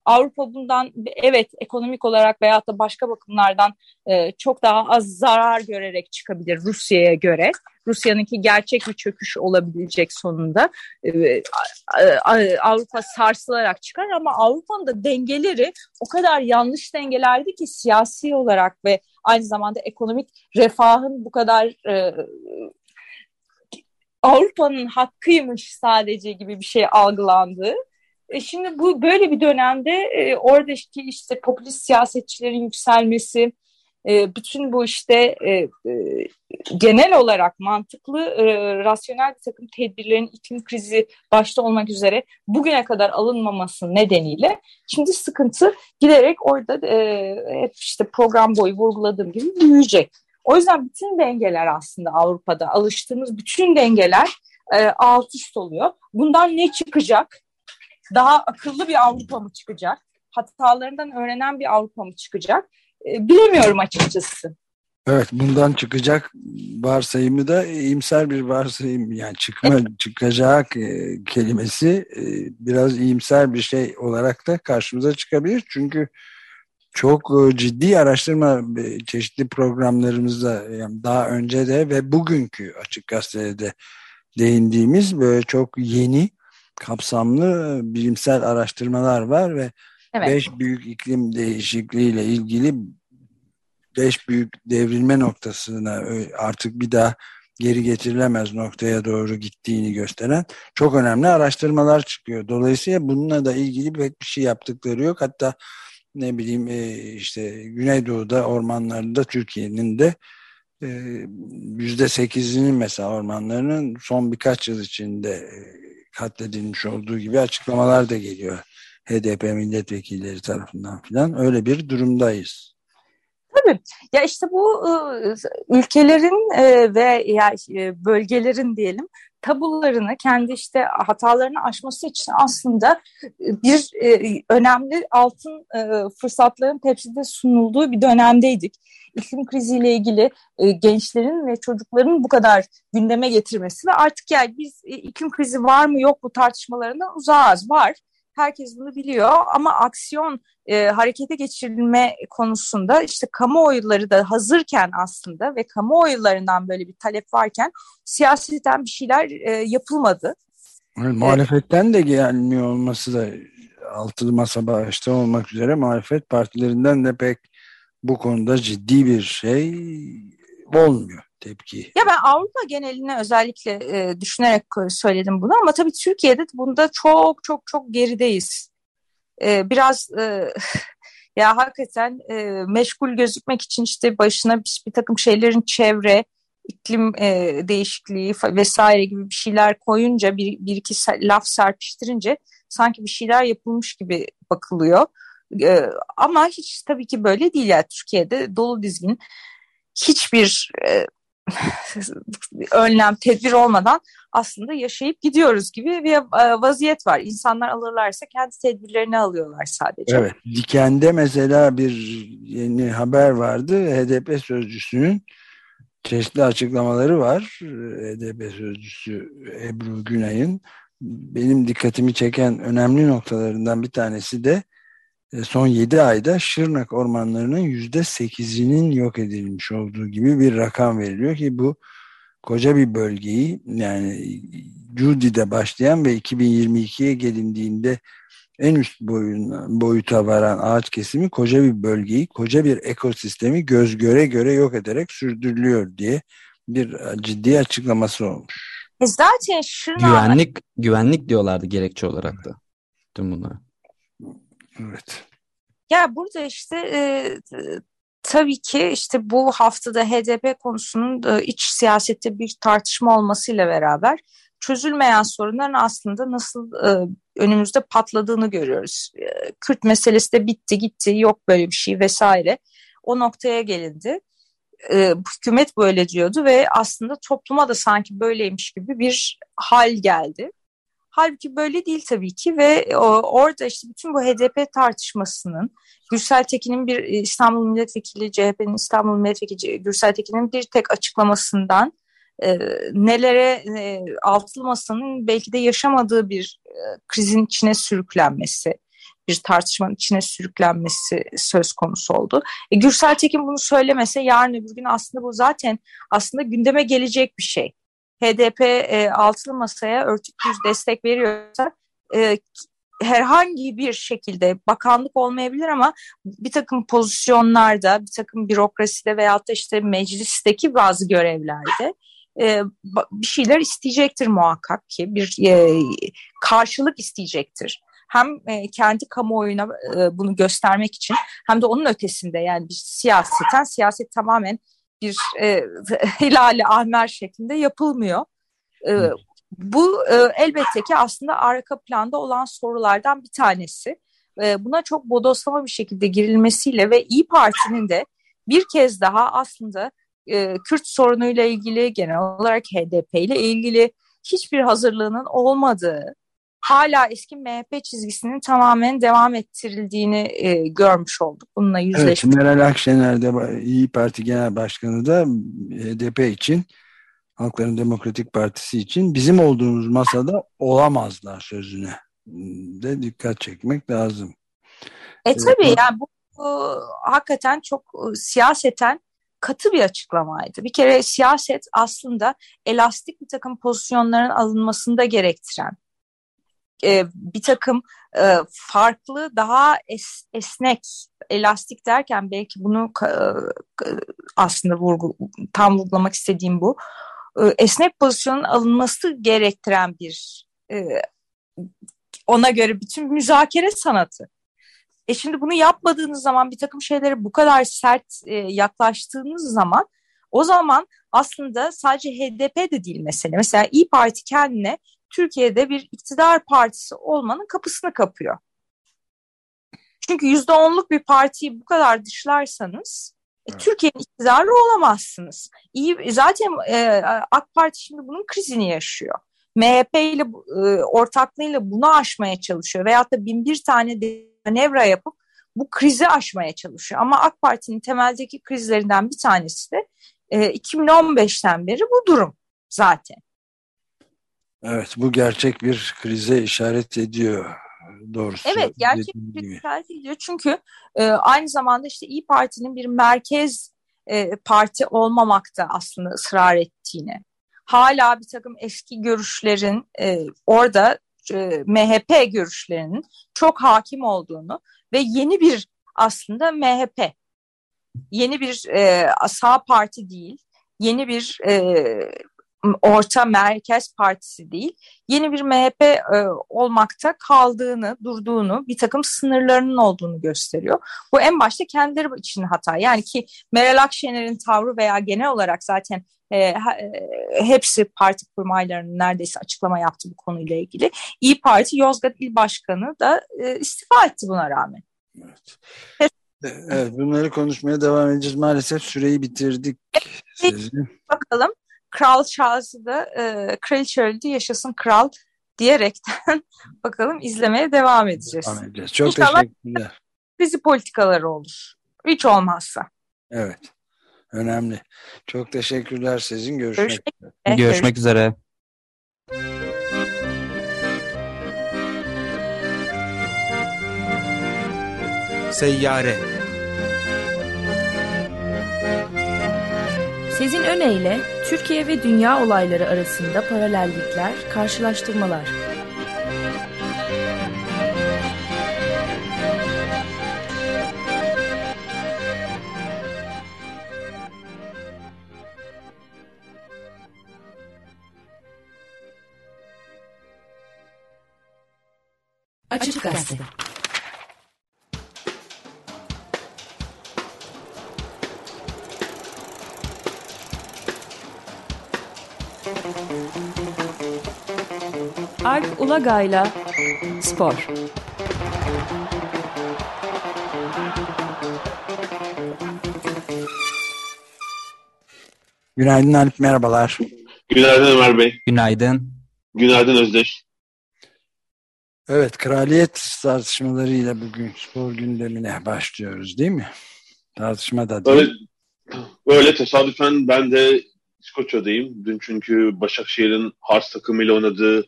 Avrupa bundan evet ekonomik olarak veyahut da başka bakımlardan e, çok daha az zarar görerek çıkabilir Rusya'ya göre. Rusya'nınki gerçek bir çöküş olabilecek sonunda. E, Avrupa sarsılarak çıkar ama Avrupa'nın da dengeleri o kadar yanlış dengelerdi ki siyasi olarak ve aynı zamanda ekonomik refahın bu kadar e, Avrupa'nın hakkıymış sadece gibi bir şey algılandı. E şimdi bu böyle bir dönemde e, oradaki işte popülist siyasetçilerin yükselmesi, e, bütün bu işte e, e, genel olarak mantıklı, e, rasyonel bir takım tedbirlerin iklim krizi başta olmak üzere bugüne kadar alınmaması nedeniyle şimdi sıkıntı giderek orada hep işte program boyu vurguladığım gibi büyüyecek. O yüzden bütün dengeler aslında Avrupa'da alıştığımız bütün dengeler alt üst oluyor. Bundan ne çıkacak? Daha akıllı bir Avrupa mı çıkacak? Hatalarından öğrenen bir Avrupa mı çıkacak? E, bilemiyorum açıkçası. Evet bundan çıkacak varsayımı da iyimser bir varsayım. Yani çıkma çıkacak e, kelimesi e, biraz iyimser bir şey olarak da karşımıza çıkabilir. Çünkü çok e, ciddi araştırma çeşitli programlarımızda yani daha önce de ve bugünkü Açık Gazete'de değindiğimiz böyle çok yeni kapsamlı bilimsel araştırmalar var ve evet. beş büyük iklim değişikliğiyle ilgili beş büyük devrilme noktasına artık bir daha geri getirilemez noktaya doğru gittiğini gösteren çok önemli araştırmalar çıkıyor. Dolayısıyla bununla da ilgili pek bir şey yaptıkları yok. Hatta ne bileyim e, işte Güneydoğu'da ormanlarında Türkiye'nin de e, yüzde sekizinin mesela ormanlarının son birkaç yıl içinde e, katledilmiş olduğu gibi açıklamalar da geliyor. HDP milletvekilleri tarafından filan öyle bir durumdayız. Tabii. Ya işte bu ülkelerin ve ya bölgelerin diyelim tabularını kendi işte hatalarını aşması için aslında bir önemli altın fırsatların tepside sunulduğu bir dönemdeydik. İklim kriziyle ilgili gençlerin ve çocukların bu kadar gündeme getirmesi ve artık yani biz iklim krizi var mı yok mu tartışmalarından uzağız var herkes bunu biliyor ama aksiyon e, harekete geçirilme konusunda işte kamuoyları da hazırken aslında ve kamuoylarından böyle bir talep varken siyaseten bir şeyler e, yapılmadı. Yani, muhalefetten de gelmiyor olması da altılı masa başta olmak üzere muhalefet partilerinden de pek bu konuda ciddi bir şey olmuyor tepki. Ya ben Avrupa geneline özellikle e, düşünerek söyledim bunu ama tabii Türkiye'de bunda çok çok çok gerideyiz. E, biraz e, ya hakikaten e, meşgul gözükmek için işte başına bir, bir takım şeylerin çevre, iklim e, değişikliği vesaire gibi bir şeyler koyunca bir, bir iki laf serpiştirince sanki bir şeyler yapılmış gibi bakılıyor. E, ama hiç tabii ki böyle değil yani Türkiye'de dolu dizgin hiçbir e, önlem, tedbir olmadan aslında yaşayıp gidiyoruz gibi bir e, vaziyet var. İnsanlar alırlarsa kendi tedbirlerini alıyorlar sadece. Evet, Diken'de mesela bir yeni haber vardı. HDP sözcüsünün çeşitli açıklamaları var. HDP sözcüsü Ebru Günay'ın. Benim dikkatimi çeken önemli noktalarından bir tanesi de son 7 ayda Şırnak ormanlarının %8'inin yok edilmiş olduğu gibi bir rakam veriliyor ki bu koca bir bölgeyi yani Cudi'de başlayan ve 2022'ye gelindiğinde en üst boyun, boyuta varan ağaç kesimi koca bir bölgeyi, koca bir ekosistemi göz göre göre yok ederek sürdürülüyor diye bir ciddi açıklaması olmuş. E zaten Şırnak... Güvenlik, güvenlik diyorlardı gerekçe olarak da tüm bunlar. Evet. Ya burada işte e, tabii ki işte bu haftada HDP konusunun e, iç siyasette bir tartışma olmasıyla beraber çözülmeyen sorunların aslında nasıl e, önümüzde patladığını görüyoruz. E, Kürt meselesi de bitti gitti yok böyle bir şey vesaire. O noktaya gelindi. E, hükümet böyle diyordu ve aslında topluma da sanki böyleymiş gibi bir hal geldi. Halbuki böyle değil tabii ki ve orada işte bütün bu HDP tartışmasının Gürsel Tekin'in bir e, İstanbul Milletvekili, CHP'nin İstanbul Milletvekili Gürsel Tekin'in bir tek açıklamasından e, nelere e, altılı belki de yaşamadığı bir e, krizin içine sürüklenmesi, bir tartışmanın içine sürüklenmesi söz konusu oldu. E, Gürsel Tekin bunu söylemese yarın öbür gün aslında bu zaten aslında gündeme gelecek bir şey. HDP e, altılı masaya örtük bir destek veriyorsa e, herhangi bir şekilde bakanlık olmayabilir ama bir takım pozisyonlarda, bir takım bürokraside veyahut da işte meclisteki bazı görevlerde e, bir şeyler isteyecektir muhakkak ki bir e, karşılık isteyecektir. Hem e, kendi kamuoyuna e, bunu göstermek için hem de onun ötesinde yani bir siyaseten siyaset tamamen bir e, hilali ahmer şeklinde yapılmıyor. E, bu e, elbette ki aslında arka planda olan sorulardan bir tanesi. E, buna çok bodoslama bir şekilde girilmesiyle ve İyi Parti'nin de bir kez daha aslında e, Kürt sorunuyla ilgili, genel olarak HDP ile ilgili hiçbir hazırlığının olmadığı, hala eski MHP çizgisinin tamamen devam ettirildiğini e, görmüş olduk. Bununla yüzleştik. Evet, Meral Akşener de İyi Parti Genel Başkanı da HDP için Halkların Demokratik Partisi için bizim olduğumuz masada olamazlar sözüne de dikkat çekmek lazım. E tabii yani bu, bu hakikaten çok e, siyaseten katı bir açıklamaydı. Bir kere siyaset aslında elastik bir takım pozisyonların alınmasında gerektiren e, bir takım e, farklı daha es, esnek elastik derken belki bunu e, aslında vurgu tam vurgulamak istediğim bu e, esnek pozisyonun alınması gerektiren bir e, ona göre bütün müzakere sanatı. E şimdi bunu yapmadığınız zaman bir takım şeylere bu kadar sert e, yaklaştığınız zaman o zaman aslında sadece HDP de değil mesele. Mesela İyi Parti kendine Türkiye'de bir iktidar partisi olmanın kapısını kapıyor. Çünkü yüzde onluk bir partiyi bu kadar dışlarsanız e, Türkiye'nin iktidarı olamazsınız. İyi, zaten e, AK Parti şimdi bunun krizini yaşıyor. MHP ile e, ortaklığıyla bunu aşmaya çalışıyor. Veyahut da bin bir tane manevra yapıp bu krizi aşmaya çalışıyor. Ama AK Parti'nin temeldeki krizlerinden bir tanesi de e, 2015'ten beri bu durum zaten. Evet bu gerçek bir krize işaret ediyor doğrusu. Evet gerçek bir işaret ediyor. Çünkü e, aynı zamanda işte İyi Parti'nin bir merkez e, parti olmamakta aslında ısrar ettiğini. Hala bir takım eski görüşlerin e, orada e, MHP görüşlerinin çok hakim olduğunu ve yeni bir aslında MHP yeni bir e, sağ parti değil yeni bir e, orta merkez partisi değil, yeni bir MHP e, olmakta kaldığını, durduğunu, bir takım sınırlarının olduğunu gösteriyor. Bu en başta kendileri için hata. Yani ki Meral Akşener'in tavrı veya genel olarak zaten e, e, hepsi parti kurmaylarının neredeyse açıklama yaptı bu konuyla ilgili. İyi Parti Yozgat İl Başkanı da e, istifa etti buna rağmen. Evet. Evet, bunları konuşmaya devam edeceğiz. Maalesef süreyi bitirdik. Sizin. Bakalım Kral Charles'ı da e, Kraliçe öldü yaşasın kral diyerekten bakalım izlemeye devam edeceğiz. Devam edeceğiz. Çok İnşallah teşekkürler. Dizi politikaları olur. Hiç olmazsa. Evet. Önemli. Çok teşekkürler sizin. Görüşmek, Görüşmek üzere. Görüşmek üzere. Seyyare Sezin Öne Türkiye ve dünya olayları arasında paralellikler, karşılaştırmalar. Açık Gazete Alp Ulagay'la Spor Günaydın Alp, merhabalar. Günaydın Ömer Bey. Günaydın. Günaydın Özdeş. Evet, kraliyet tartışmalarıyla bugün spor gündemine başlıyoruz değil mi? Tartışma da değil. Öyle, öyle tesadüfen ben de İskoçya'dayım. Dün çünkü Başakşehir'in Hearts takımıyla oynadığı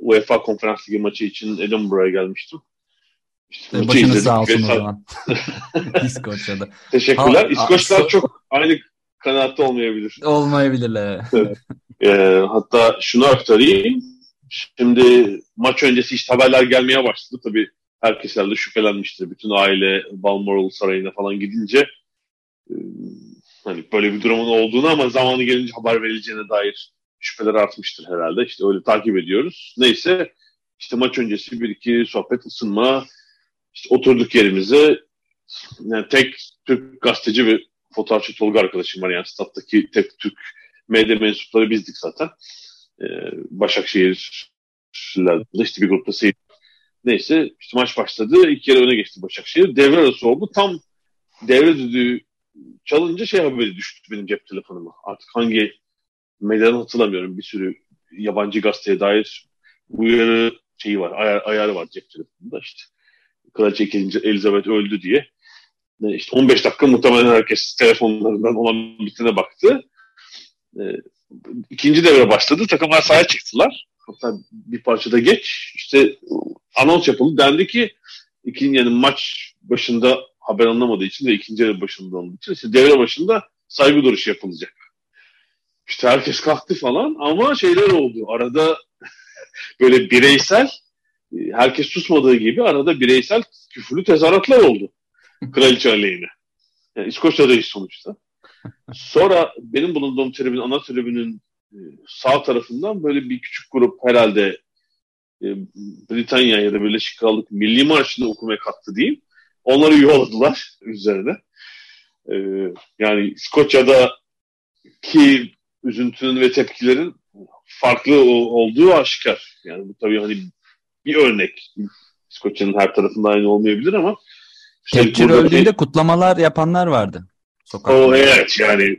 UEFA Konferans Ligi maçı için Edinburgh'a gelmiştim. İşte maçı Başınız sağ olsun o zaman. İskoçya'da. Teşekkürler. Ha, İskoçlar so çok aynı kanaatte olmayabilir. Olmayabilirler. evet. ee, hatta şunu aktarayım. Şimdi maç öncesi işte haberler gelmeye başladı. Tabii herkes herhalde şüphelenmiştir. Bütün aile Balmoral Sarayı'na falan gidince hani böyle bir durumun olduğunu ama zamanı gelince haber verileceğine dair şüpheler artmıştır herhalde. İşte öyle takip ediyoruz. Neyse işte maç öncesi bir iki sohbet ısınma işte oturduk yerimize yani tek Türk gazeteci ve fotoğrafçı Tolga arkadaşım var yani stat'taki tek Türk medya mensupları bizdik zaten. Ee, Başakşehir'lerle işte bir grupta seyir. Neyse işte maç başladı. İki kere öne geçti Başakşehir. Devre arası oldu. Tam devre düdüğü çalınca şey haberi düştü benim cep telefonuma. Artık hangi medyadan hatırlamıyorum. Bir sürü yabancı gazeteye dair uyarı şeyi var, ayar, ayarı var cep telefonunda işte. Kraliçe 2. Elizabeth öldü diye. İşte 15 dakika muhtemelen herkes telefonlarından olan bitene baktı. İkinci devre başladı. Takımlar sahaya çıktılar. Hatta bir parçada geç. İşte anons yapıldı. Dendi ki ikinci yani maç başında haber anlamadığı için de ikinci devre başında olduğu için işte devre başında saygı duruşu yapılacak. İşte herkes kalktı falan ama şeyler oldu. Arada böyle bireysel herkes susmadığı gibi arada bireysel küfürlü tezahüratlar oldu. Kraliçe aleyhine. Yani İskoçya'dayız sonuçta. Sonra benim bulunduğum tribün, ana tribünün sağ tarafından böyle bir küçük grup herhalde Britanya ya da Birleşik Krallık Milli Marşı'nı okumaya kalktı diyeyim. Onları yolladılar üzerine. Ee, yani İskoçya'da ki üzüntünün ve tepkilerin farklı olduğu aşikar. Yani bu tabii hani bir örnek. İskoçya'nın her tarafında aynı olmayabilir ama Tepçir öldüğünde bir... kutlamalar yapanlar vardı. Sokakta. O evet yani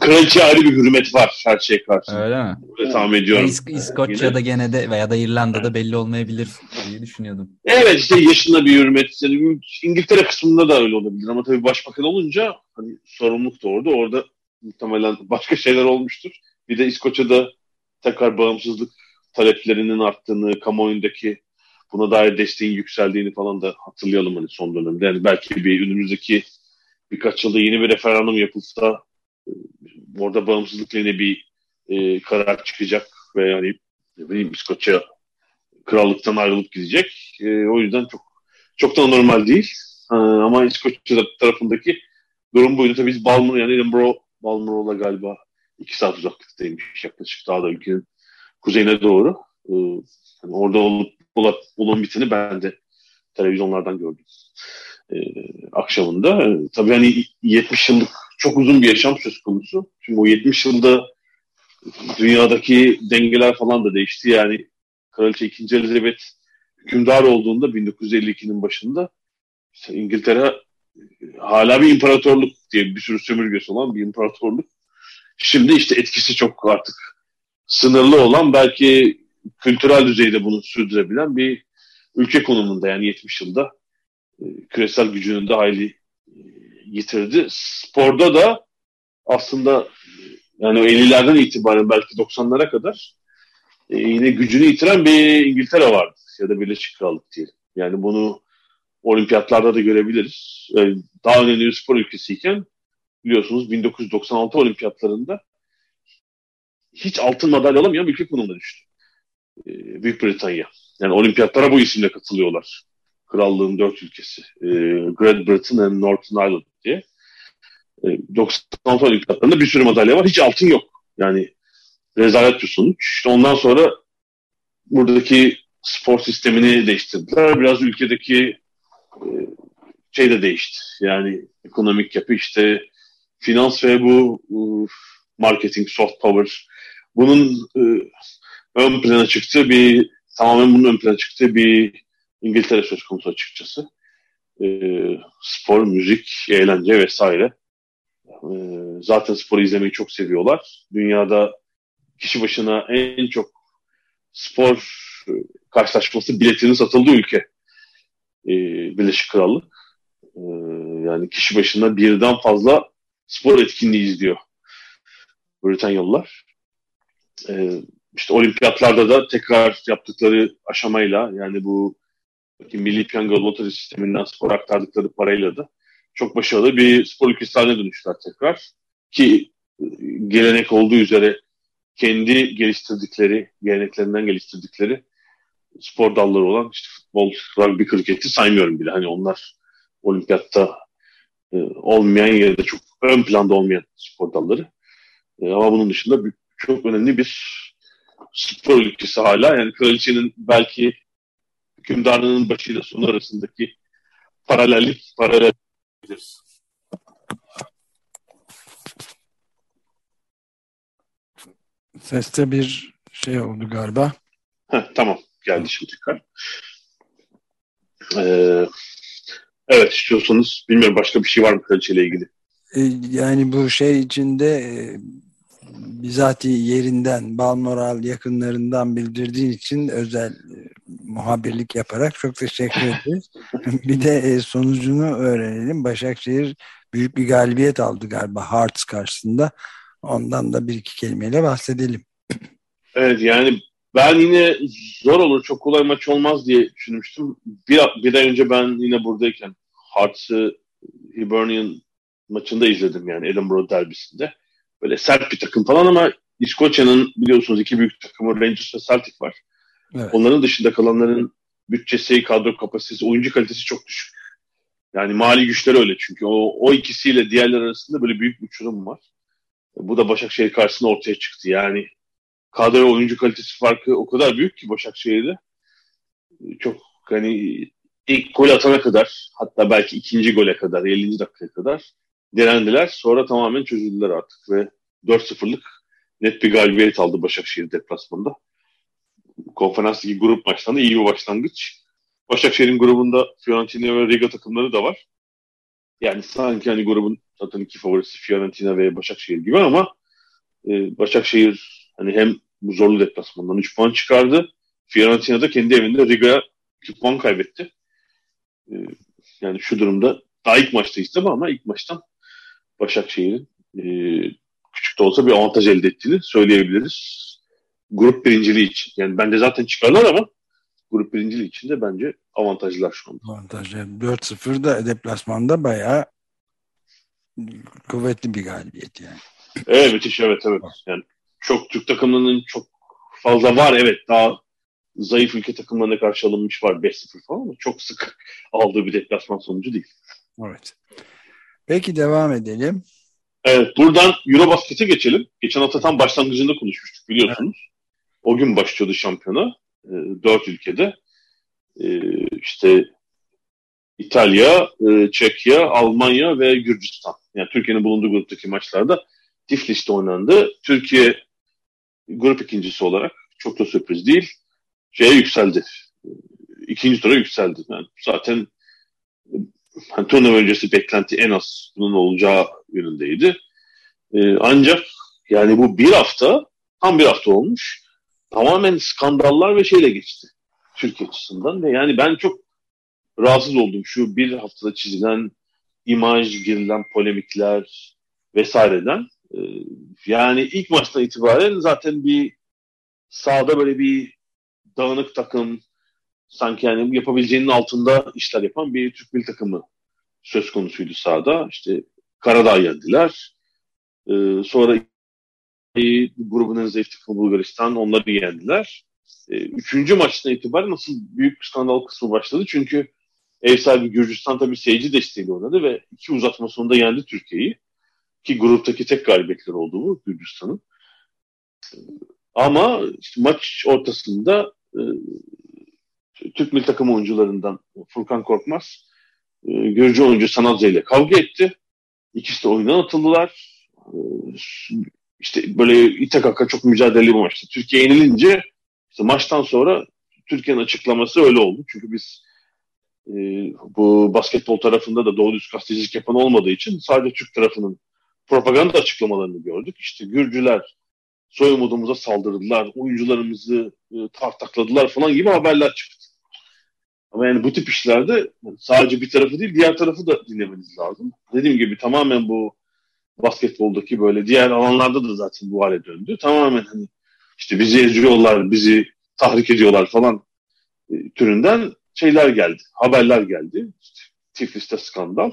kraliçe ayrı bir hürmet var her şeye karşı. Öyle mi? Öyle tahmin ediyorum. İsk İskoçya'da Yine. gene de veya da İrlanda'da belli olmayabilir diye düşünüyordum. Evet işte yaşında bir hürmet. Yani İngiltere kısmında da öyle olabilir ama tabii başbakan olunca hani sorumluluk da orada. Orada muhtemelen başka şeyler olmuştur. Bir de İskoçya'da tekrar bağımsızlık taleplerinin arttığını, kamuoyundaki buna dair desteğin yükseldiğini falan da hatırlayalım hani son dönemde. Yani belki bir önümüzdeki birkaç yılda yeni bir referandum yapılsa orada bağımsızlıkla yine bir e, karar çıkacak ve yani bileyim İskoçya krallıktan ayrılıp gidecek. E, o yüzden çok çok da normal değil. Ha, ama İskoçya tarafındaki durum buydu. Tabii biz Balmor yani Edinburgh Balmoral'a galiba iki saat uzaklıktaymış yaklaşık daha da ülkenin kuzeyine doğru. Ee, yani orada olup olan biteni ben de televizyonlardan gördüm. Ee, akşamında. Ee, tabii hani 70 yıllık çok uzun bir yaşam söz konusu. Çünkü o 70 yılda dünyadaki dengeler falan da değişti. Yani Kraliçe 2. Elizabeth hükümdar olduğunda 1952'nin başında işte İngiltere hala bir imparatorluk diye bir sürü sömürgesi olan bir imparatorluk. Şimdi işte etkisi çok artık sınırlı olan belki kültürel düzeyde bunu sürdürebilen bir ülke konumunda yani 70 yılda e, küresel gücünün de hayli e, yitirdi. Sporda da aslında yani 50'lerden itibaren belki 90'lara kadar e, yine gücünü yitiren bir İngiltere vardı ya da Birleşik Krallık diyelim. Yani bunu olimpiyatlarda da görebiliriz. E, daha önemli bir spor ülkesiyken biliyorsunuz 1996 olimpiyatlarında hiç altın madalya alamayan ülke konumuna düştü. E, Büyük Britanya. Yani olimpiyatlara bu isimle katılıyorlar. Krallığın dört ülkesi. E, Great Britain and Northern Ireland diye. E, 96 olimpiyatlarında bir sürü madalya var. Hiç altın yok. Yani rezalet bir sonuç. İşte ondan sonra buradaki spor sistemini değiştirdiler. Biraz ülkedeki e, şey de değişti. Yani ekonomik yapı işte finans ve bu marketing, soft power bunun e, ön plana çıktığı bir tamamen bunun ön plana çıktığı bir İngiltere söz konusu açıkçası. E, spor, müzik, eğlence vesaire. Zaten sporu izlemeyi çok seviyorlar. Dünyada kişi başına en çok spor karşılaşması biletinin satıldığı ülke e, Birleşik Krallık. E, yani kişi başına birden fazla spor etkinliği izliyor Britanyalılar. E, işte olimpiyatlarda da tekrar yaptıkları aşamayla yani bu milli piyango loteri sisteminden spor aktardıkları parayla da çok başarılı bir spor ülkesi haline dönüştüler tekrar. Ki gelenek olduğu üzere kendi geliştirdikleri, geleneklerinden geliştirdikleri spor dalları olan işte futbol, rugby, kriketi saymıyorum bile. Hani onlar olimpiyatta e, olmayan ya da çok ön planda olmayan spor dalları. E, ama bunun dışında bir, çok önemli bir spor ülkesi hala. Yani kraliçenin belki hükümdarlığının başıyla sonu arasındaki paralellik, paralel Seste bir şey oldu galiba. Heh, tamam geldi şimdi tekrar. Ee, evet istiyorsanız bilmiyorum başka bir şey var mı kraliçeyle ilgili? Ee, yani bu şey içinde e, bizatihi yerinden Balmoral yakınlarından bildirdiğin için özel e, muhabirlik yaparak çok teşekkür ederiz. bir de e, sonucunu öğrenelim. Başakşehir büyük bir galibiyet aldı galiba Hearts karşısında. Ondan da bir iki kelimeyle bahsedelim. Evet yani ben yine zor olur, çok kolay maç olmaz diye düşünmüştüm. Bir, bir ay önce ben yine buradayken Hearts'ı Hibernian maçında izledim yani Edinburgh derbisinde. Böyle sert bir takım falan ama İskoçya'nın biliyorsunuz iki büyük takımı Rangers ve Celtic var. Evet. Onların dışında kalanların bütçesi, kadro kapasitesi, oyuncu kalitesi çok düşük. Yani mali güçleri öyle çünkü o, o ikisiyle diğerler arasında böyle büyük bir uçurum var. Bu da Başakşehir karşısında ortaya çıktı. Yani kadro oyuncu kalitesi farkı o kadar büyük ki Başakşehir'de. Çok hani ilk gol atana kadar hatta belki ikinci gole kadar 50. dakikaya kadar direndiler. Sonra tamamen çözüldüler artık ve 4-0'lık net bir galibiyet aldı Başakşehir deplasmanında. Konferans Ligi grup maçlarında iyi bir başlangıç. Başakşehir'in grubunda Fiorentina ve Riga takımları da var. Yani sanki hani grubun zaten iki favorisi Fiorentina ve Başakşehir gibi ama e, Başakşehir Hani hem bu zorlu deplasmandan 3 puan çıkardı. Fiorentina da kendi evinde Riga'ya 2 puan kaybetti. Ee, yani şu durumda daha ilk maçtayız tabii ama ilk maçtan Başakşehir'in e, küçük de olsa bir avantaj elde ettiğini söyleyebiliriz. Grup birinciliği için. Yani bence zaten çıkarlar ama grup birinciliği için de bence avantajlar şu anda. Avantajlar. 4-0 da deplasmanda bayağı kuvvetli bir galibiyet yani. Evet müthiş evet evet. Yani çok Türk takımlarının çok fazla var evet daha zayıf ülke takımlarına karşı alınmış var 5-0 falan ama çok sık aldığı bir deplasman sonucu değil. Evet. Peki devam edelim. Evet, buradan Eurobasket'e geçelim. Geçen hafta tam başlangıcında konuşmuştuk biliyorsunuz. Evet. O gün başlıyordu şampiyona. E, dört ülkede. E, işte İtalya, e, Çekya, Almanya ve Gürcistan. Yani Türkiye'nin bulunduğu gruptaki maçlarda Tiflis'te oynandı. Türkiye grup ikincisi olarak çok da sürpriz değil. Şeye yükseldi. İkinci tura yükseldi. Yani zaten yani turnuva öncesi beklenti en az bunun olacağı yönündeydi. Ee, ancak yani bu bir hafta, tam bir hafta olmuş. Tamamen skandallar ve şeyle geçti. Türkiye açısından ve yani ben çok rahatsız oldum şu bir haftada çizilen imaj, girilen polemikler vesaireden. Ee, yani ilk maçtan itibaren zaten bir sahada böyle bir dağınık takım sanki yani yapabileceğinin altında işler yapan bir Türk milli takımı söz konusuydu sahada. İşte Karadağ yendiler. Ee, sonra grubun en zayıf takımı Bulgaristan onları yendiler. Ee, üçüncü maçtan itibaren nasıl büyük skandal kısmı başladı. Çünkü ev sahibi Gürcistan tabii seyirci desteğiyle oynadı ve iki uzatma sonunda yendi Türkiye'yi. Ki gruptaki tek galibiyetler oldu bu Gürcistan'ın. Ama işte maç ortasında e, Türk milli takım oyuncularından Furkan Korkmaz e, Gürcü oyuncu Sanadze ile kavga etti. İkisi de oyundan atıldılar. E, işte böyle ite kaka çok mücadeleli bir maçtı. Türkiye yenilince işte maçtan sonra Türkiye'nin açıklaması öyle oldu. Çünkü biz e, bu basketbol tarafında da doğru düz gazetecilik yapan olmadığı için sadece Türk tarafının propaganda açıklamalarını gördük. İşte Gürcüler soyumudumuza saldırdılar, oyuncularımızı e, tartakladılar falan gibi haberler çıktı. Ama yani bu tip işlerde sadece bir tarafı değil diğer tarafı da dinlemeniz lazım. Dediğim gibi tamamen bu basketboldaki böyle diğer alanlarda da zaten bu hale döndü. Tamamen hani işte bizi eziyorlar, bizi tahrik ediyorlar falan e, türünden şeyler geldi, haberler geldi. İşte, Tiflis'te skandal.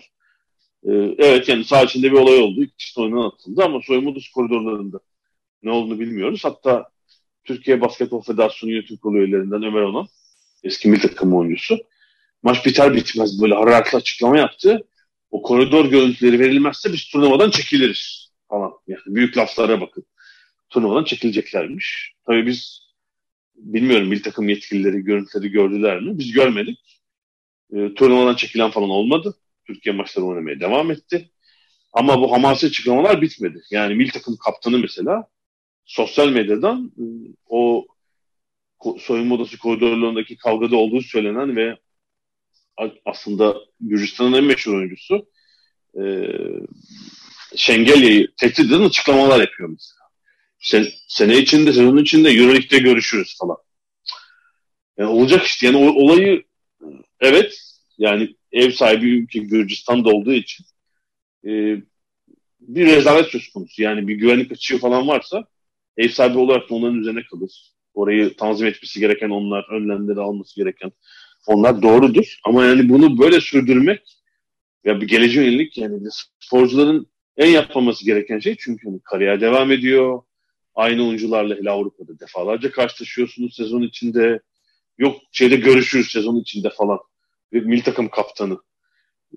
Ee, evet yani sağ içinde bir olay oldu. İkisi oyundan atıldı ama soyunma odası koridorlarında ne olduğunu bilmiyoruz. Hatta Türkiye Basketbol Federasyonu yönetim kurulu üyelerinden Ömer Onan, eski milli takım oyuncusu. Maç biter bitmez böyle hararetli açıklama yaptı. O koridor görüntüleri verilmezse biz turnuvadan çekiliriz falan. Yani büyük laflara bakın. Turnuvadan çekileceklermiş. Tabii biz bilmiyorum milli takım yetkilileri görüntüleri gördüler mi? Biz görmedik. E, turnuvadan çekilen falan olmadı. Türkiye maçları oynamaya devam etti. Ama bu hamasi açıklamalar bitmedi. Yani milli takım kaptanı mesela sosyal medyadan e, o soyunma odası koridorlarındaki kavgada olduğu söylenen ve aslında Gürcistan'ın en meşhur oyuncusu e, Şengelya'yı tehdit eden açıklamalar yapıyor mesela. Sen, sene içinde, sezon içinde Euroleague'de görüşürüz falan. Yani olacak işte. Yani olayı evet yani ev sahibi ülke Gürcistan'da olduğu için e, bir rezalet söz konusu. Yani bir güvenlik açığı falan varsa ev sahibi olarak da onların üzerine kalır. Orayı tanzim etmesi gereken onlar, önlemleri alması gereken onlar doğrudur. Ama yani bunu böyle sürdürmek ya bir geleceğe yönelik yani sporcuların en yapmaması gereken şey çünkü hani kariyer devam ediyor. Aynı oyuncularla hele Avrupa'da defalarca karşılaşıyorsunuz sezon içinde. Yok şeyde görüşürüz sezon içinde falan. Ve milli takım kaptanı.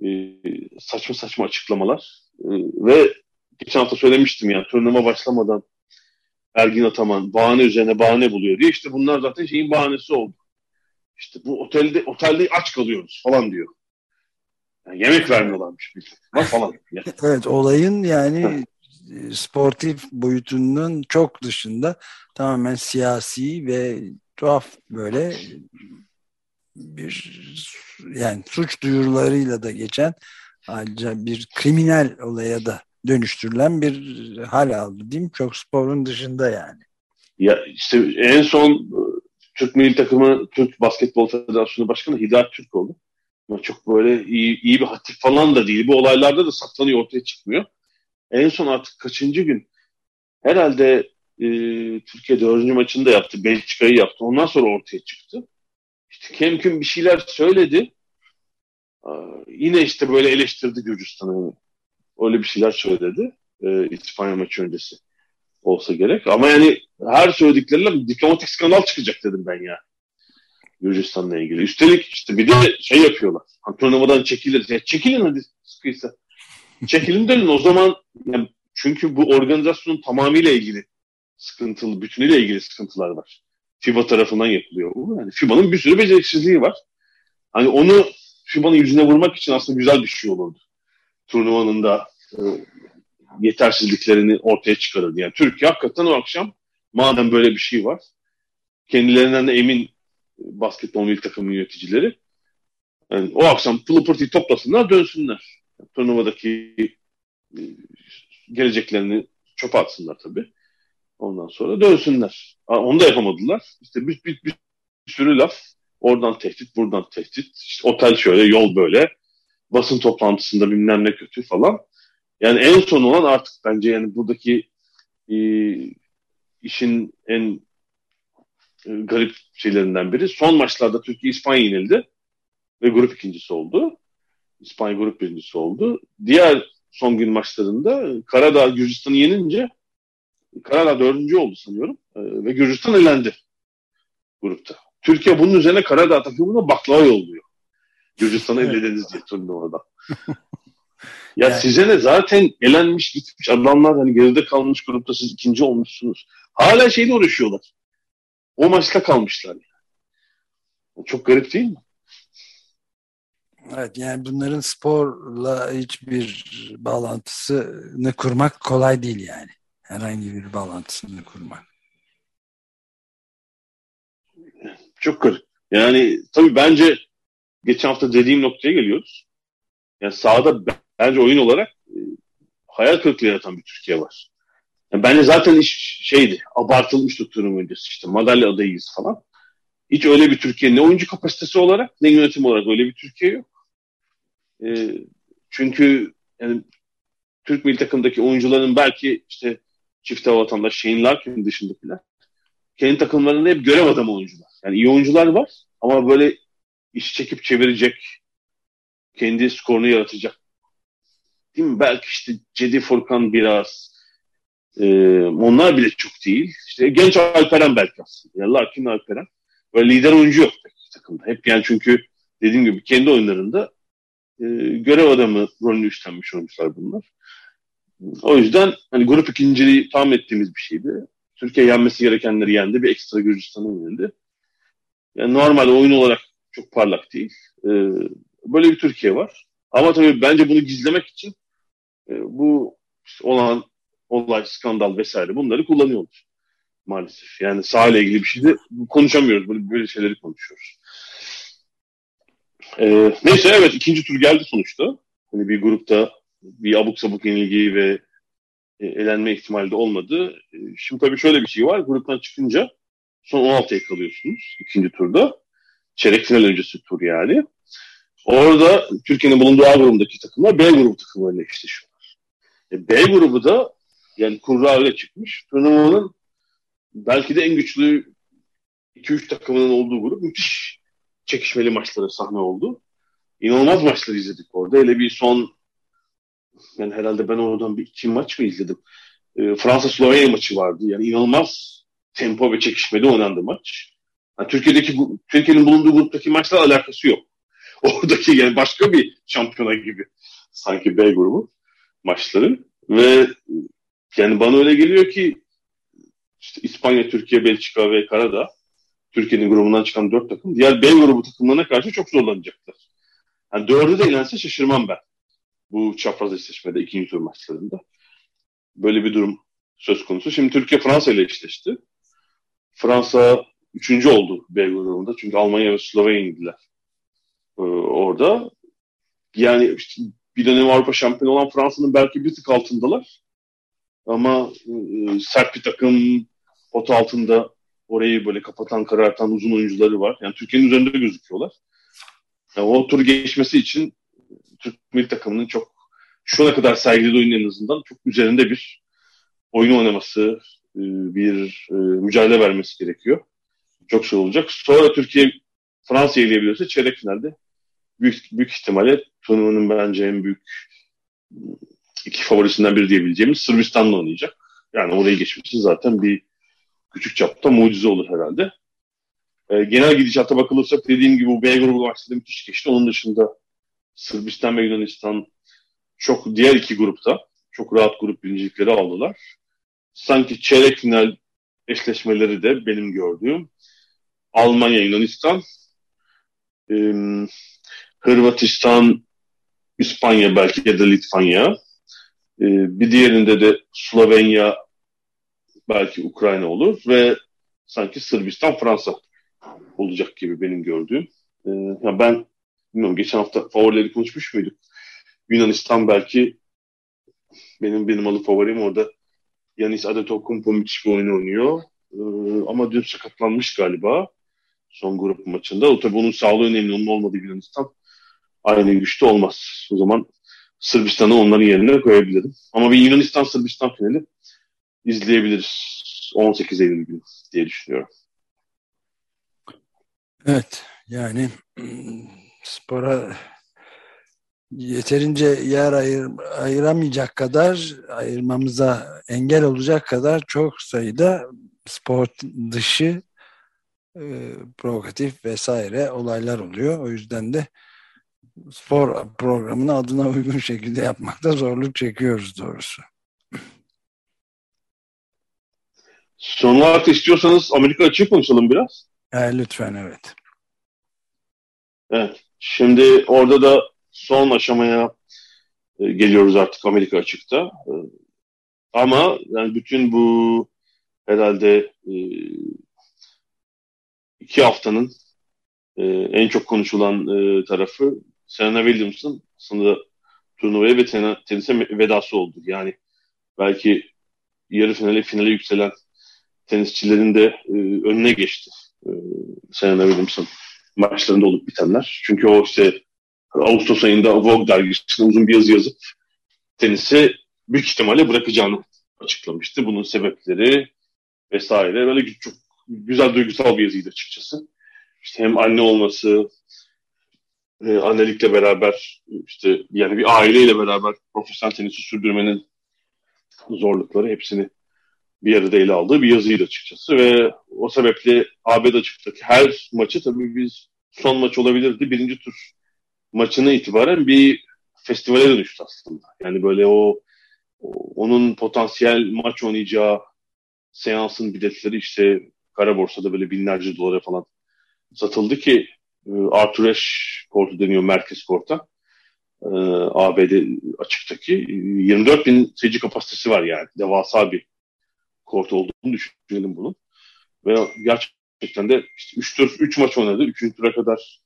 Ee, saçma saçma açıklamalar. Ee, ve geçen hafta söylemiştim yani turnuva başlamadan Ergin Ataman bahane üzerine bahane buluyor diye. işte bunlar zaten şeyin bahanesi oldu. İşte bu otelde otelde aç kalıyoruz falan diyor. Yani yemek vermiyorlarmış bir falan. evet olayın yani sportif boyutunun çok dışında tamamen siyasi ve tuhaf böyle bir yani suç duyurularıyla da geçen ayrıca bir kriminal olaya da dönüştürülen bir hal aldı değil mi? Çok sporun dışında yani. Ya işte en son e, Türk milli takımı Türk Basketbol Federasyonu Başkanı Hidayet Türk oldu. Ama çok böyle iyi, iyi bir hatif falan da değil. Bu olaylarda da saklanıyor ortaya çıkmıyor. En son artık kaçıncı gün herhalde e, Türkiye dördüncü maçını da yaptı. Belçika'yı yaptı. Ondan sonra ortaya çıktı. İşte Kemkün bir şeyler söyledi. Aa, yine işte böyle eleştirdi Gürcistan'ı. Öyle bir şeyler söyledi. E, İspanya maçı öncesi olsa gerek. Ama yani her söyledikleriyle diplomatik skandal çıkacak dedim ben ya. Gürcistan'la ilgili. Üstelik işte bir de şey yapıyorlar. Hani turnuvadan çekiliriz. Ya çekilin hadi sıkıysa. Çekilin dönün o zaman yani çünkü bu organizasyonun tamamıyla ilgili sıkıntılı, bütünüyle ilgili sıkıntılar var. FIBA tarafından yapılıyor bu. Yani FIBA'nın bir sürü beceriksizliği var. Hani onu FIBA'nın yüzüne vurmak için aslında güzel bir şey olurdu. Turnuvanın da e, yetersizliklerini ortaya çıkarırdı. Yani Türkiye hakikaten o akşam madem böyle bir şey var kendilerinden de emin basketbol milli takım yöneticileri yani o akşam pılı pırtıyı toplasınlar dönsünler. Turnuvadaki e, geleceklerini çöpe atsınlar tabii. Ondan sonra dönsünler. Onu da yapamadılar. İşte bir, bir, bir sürü laf. Oradan tehdit, buradan tehdit. İşte otel şöyle, yol böyle. Basın toplantısında bilmem ne kötü falan. Yani en son olan artık bence yani buradaki e, işin en e, garip şeylerinden biri. Son maçlarda Türkiye İspanya yenildi ve grup ikincisi oldu. İspanya grup birincisi oldu. Diğer son gün maçlarında Karadağ Gürcistan'ı yenince Karadağ dördüncü oldu sanıyorum ve Gürcistan elendi grupta. Türkiye bunun üzerine Karadağ takımına baklava yolluyor. Gürcistan'ı evet. elediniz diye turnuvada. ya yani. size ne zaten elenmiş gitmiş adamlar hani geride kalmış grupta siz ikinci olmuşsunuz. Hala şeyle uğraşıyorlar. O maçta kalmışlar. Yani. Çok garip değil mi? Evet yani bunların sporla hiçbir bağlantısını kurmak kolay değil yani. Herhangi bir bağlantısını kurmak. Çok garip. Yani tabii bence geçen hafta dediğim noktaya geliyoruz. Yani sahada bence oyun olarak e, hayal kırıklığı yaratan bir Türkiye var. Yani bence zaten iş şeydi, abartılmıştı turnuva öncesi işte madalya adayıyız falan. Hiç öyle bir Türkiye ne oyuncu kapasitesi olarak ne yönetim olarak öyle bir Türkiye yok. E, çünkü yani Türk milli takımdaki oyuncuların belki işte çift hava vatandaş Shane Larkin dışındakiler kendi takımlarında hep görev adamı oyuncular. Yani iyi oyuncular var ama böyle iş çekip çevirecek, kendi skorunu yaratacak. Değil mi? Belki işte Cedi Furkan biraz e, onlar bile çok değil. İşte genç Alperen belki aslında. Yani Larkin Alperen. Böyle lider oyuncu yok takımda. Hep yani çünkü dediğim gibi kendi oyunlarında e, görev adamı rolünü üstlenmiş oyuncular bunlar. O yüzden hani grup ikinciliği tahmin ettiğimiz bir şeydi. Türkiye yenmesi gerekenleri yendi. Bir ekstra Gürcistan'ı yenildi. Yani normal oyun olarak çok parlak değil. Ee, böyle bir Türkiye var. Ama tabii bence bunu gizlemek için e, bu olan olay, skandal vesaire bunları kullanıyorlar maalesef. Yani sahayla ilgili bir şey de konuşamıyoruz. Böyle, böyle şeyleri konuşuyoruz. Ee, neyse evet ikinci tur geldi sonuçta. Hani bir grupta bir abuk sabuk yenilgi ve e, elenme ihtimali de olmadı. E, şimdi tabii şöyle bir şey var. Gruptan çıkınca son 16'ya kalıyorsunuz ikinci turda. Çeyrek final öncesi tur yani. Orada Türkiye'nin bulunduğu A grubundaki takımlar B grubu takımlarıyla eşleşiyorlar. E, B grubu da yani kurra öyle çıkmış. Turnuvanın belki de en güçlü 2-3 takımının olduğu grup müthiş çekişmeli maçlara sahne oldu. İnanılmaz maçlar izledik orada. Hele bir son yani herhalde ben oradan bir iki maç mı izledim? E, Fransa-Slovenya maçı vardı. Yani inanılmaz tempo ve çekişmeli oynandı maç. Yani Türkiye'deki Türkiye'nin bulunduğu gruptaki maçla alakası yok. Oradaki yani başka bir şampiyona gibi sanki B grubu maçları ve yani bana öyle geliyor ki işte İspanya, Türkiye, Belçika ve Karadağ Türkiye'nin grubundan çıkan dört takım diğer B grubu takımlarına karşı çok zorlanacaklar. Yani dördü de ilense şaşırmam ben bu çapraz eşleşmede ikinci tur maçlarında. Böyle bir durum söz konusu. Şimdi Türkiye Fransa ile eşleşti. Fransa üçüncü oldu B grubunda. Çünkü Almanya ve Slovenya indiler ee, orada. Yani işte bir dönem Avrupa şampiyonu olan Fransa'nın belki bir tık altındalar. Ama e, sert bir takım pota altında orayı böyle kapatan, karartan uzun oyuncuları var. Yani Türkiye'nin üzerinde gözüküyorlar. Yani o tur geçmesi için Türk milli takımının çok şu ana kadar sergilediği oyun en azından çok üzerinde bir oyun oynaması, e, bir e, mücadele vermesi gerekiyor. Çok şey olacak. Sonra Türkiye Fransa'yı eleyebilirse çeyrek finalde büyük, büyük ihtimalle turnuvanın bence en büyük iki favorisinden biri diyebileceğimiz Sırbistan'la oynayacak. Yani orayı geçmesi zaten bir küçük çapta mucize olur herhalde. E, genel gidişata bakılırsak dediğim gibi bu B grubu maçları müthiş geçti. Onun dışında Sırbistan ve Yunanistan çok diğer iki grupta çok rahat grup birincilikleri aldılar. Sanki çeyrek final eşleşmeleri de benim gördüğüm Almanya, Yunanistan, e, Hırvatistan, İspanya belki ya da Litvanya. E, bir diğerinde de Slovenya, belki Ukrayna olur ve sanki Sırbistan, Fransa olacak gibi benim gördüğüm. E, ya ben bilmiyorum geçen hafta favorileri konuşmuş muyduk? Yunanistan belki benim benim alı favorim orada Yanis Adetokounmpo müthiş bir oyun oynuyor. Ee, ama dün sakatlanmış galiba son grup maçında. O tabii onun sağlığı önemli. Onun olmadığı Yunanistan aynı güçte olmaz. O zaman Sırbistan'ı onların yerine koyabilirim. Ama bir Yunanistan-Sırbistan finali izleyebiliriz 18 Eylül günü diye düşünüyorum. Evet yani spora yeterince yer ayır, ayıramayacak kadar ayırmamıza engel olacak kadar çok sayıda spor dışı e, provokatif vesaire olaylar oluyor. O yüzden de spor programını adına uygun şekilde yapmakta zorluk çekiyoruz doğrusu. Son olarak istiyorsanız Amerika açık konuşalım biraz. E, lütfen evet. Evet. Şimdi orada da son aşamaya e, geliyoruz artık Amerika açıkta. E, ama yani bütün bu herhalde e, iki haftanın en çok konuşulan tarafı Serena Williams'ın aslında turnuvaya ve ten tenise vedası oldu. Yani belki yarı finale finale yükselen tenisçilerin de önüne geçti. Serena Williams'ın maçlarında olup bitenler. Çünkü o işte Ağustos ayında Vogue dergisine uzun bir yazı yazıp tenisi büyük ihtimalle bırakacağını açıklamıştı. Bunun sebepleri vesaire. Böyle çok güzel duygusal bir yazıydı açıkçası. İşte hem anne olması, e, annelikle beraber işte yani bir aileyle beraber profesyonel tenisi sürdürmenin zorlukları hepsini bir arada ele aldığı bir yazıydı açıkçası ve o sebeple ABD açıktaki her maçı tabii biz son maç olabilirdi. Birinci tur maçına itibaren bir festivale dönüştü aslında. Yani böyle o, onun potansiyel maç oynayacağı seansın biletleri işte kara borsada böyle binlerce dolara falan satıldı ki e, Arthur Ashe kortu deniyor merkez korta. E, ABD açıktaki 24 bin seyirci kapasitesi var yani. Devasa bir kort olduğunu düşünelim bunun. Ve gerçekten de işte 3 tur 3 maç oynadı. 3. tura kadar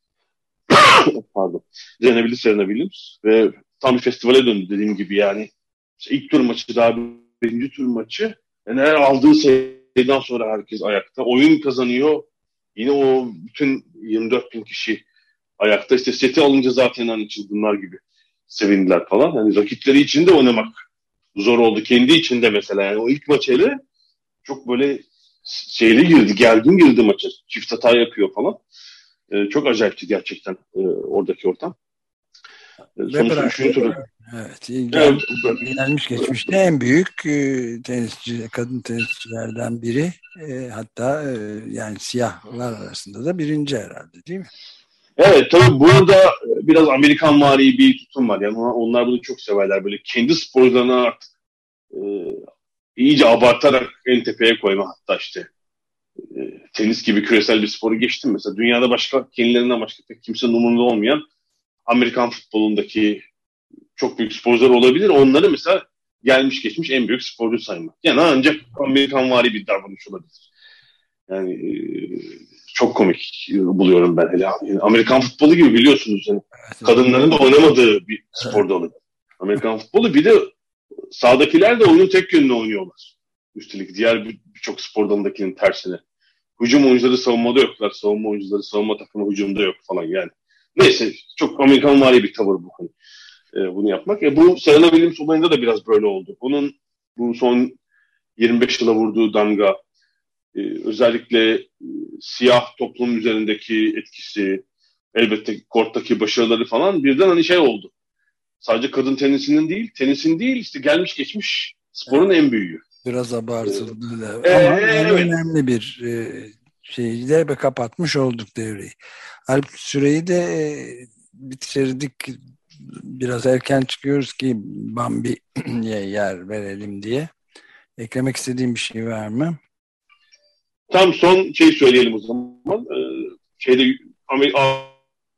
pardon. Zeynep Serena Williams ve tam bir festivale döndü dediğim gibi yani. İşte ilk tur maçı daha birinci tur maçı. Yani her aldığı sayıdan sonra herkes ayakta. Oyun kazanıyor. Yine o bütün 24 bin kişi ayakta. İşte seti alınca zaten hani çılgınlar gibi sevindiler falan. Yani rakipleri için de oynamak zor oldu. Kendi içinde mesela yani o ilk maç hele çok böyle şeyli girdi, gergin girdi maça. Çift hata yapıyor falan. E, çok acayipti gerçekten e, oradaki ortam. E, sonuçta üçüncü turu. Evet, gel, gelmiş geçmişte en büyük e, tenisçi, kadın tenisçilerden biri. E, hatta e, yani siyahlar arasında da birinci herhalde değil mi? Evet tabii burada biraz Amerikan vari bir tutum var. Yani onlar bunu çok severler. Böyle kendi sporlarını artık e, iyice abartarak en tepeye koyma hatta işte tenis gibi küresel bir sporu geçtim mesela. Dünyada başka kendilerinden başka pek kimsenin umurunda olmayan Amerikan futbolundaki çok büyük sporcular olabilir. Onları mesela gelmiş geçmiş en büyük sporcu saymak. Yani ancak Amerikan vari bir davranış olabilir. Yani e, çok komik buluyorum ben hele. Yani Amerikan futbolu gibi biliyorsunuz. Yani kadınların da oynamadığı bir spor dalı. Amerikan futbolu bir de sağdakiler de oyunu tek yönlü oynuyorlar. Üstelik diğer birçok bir spor dalındakinin tersine. Hücum oyuncuları savunmada yoklar. Savunma oyuncuları savunma takımı hücumda yok falan yani. Neyse çok Amerikan vari bir tavır bu. Hani, e, bunu yapmak. E, bu Serena Williams olayında da biraz böyle oldu. Bunun bu son 25 yıla vurduğu damga e, özellikle e, siyah toplum üzerindeki etkisi elbette korttaki başarıları falan birden hani şey oldu. Sadece kadın tenisinin değil, tenisin değil işte gelmiş geçmiş sporun en büyüğü. Biraz abartıldı. Ee, Ama evet. önemli bir e, şeyi de kapatmış olduk devreyi. Alp süreyi de e, bitirdik biraz erken çıkıyoruz ki Bambi'ye yer verelim diye. Eklemek istediğim bir şey var mı? Tam son şey söyleyelim o zaman. Ee, şeyde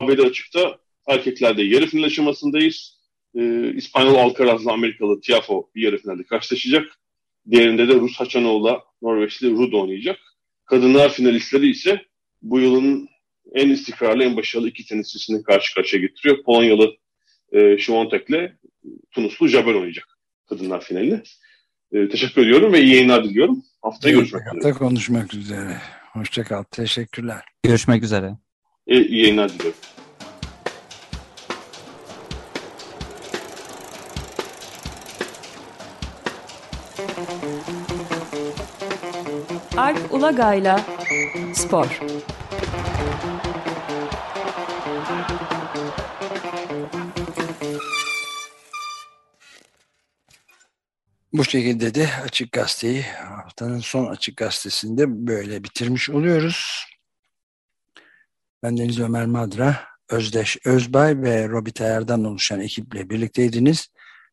ABD açıkta erkeklerde yarı final aşamasındayız. Ee, İspanyol Alcaraz'la Amerikalı Tiafo bir yarı finalde karşılaşacak. Diğerinde de Rus Haçanoğlu'la Norveçli Rud oynayacak. Kadınlar finalistleri ise bu yılın en istikrarlı, en başarılı iki tenisçisini karşı karşıya getiriyor. Polonyalı e, Şivontek'le Tunuslu Jabber oynayacak kadınlar finalini. E, teşekkür ediyorum ve iyi yayınlar diliyorum. Haftaya görüşmek üzere. Hafta konuşmak üzere. Hoşçakal. Teşekkürler. Görüşmek üzere. E, iyi yayınlar diliyorum. Alp Ulagay'la Spor. Bu şekilde de Açık Gazete'yi haftanın son Açık Gazetesi'nde böyle bitirmiş oluyoruz. Ben Deniz Ömer Madra, Özdeş Özbay ve Robi Tayar'dan oluşan ekiple birlikteydiniz.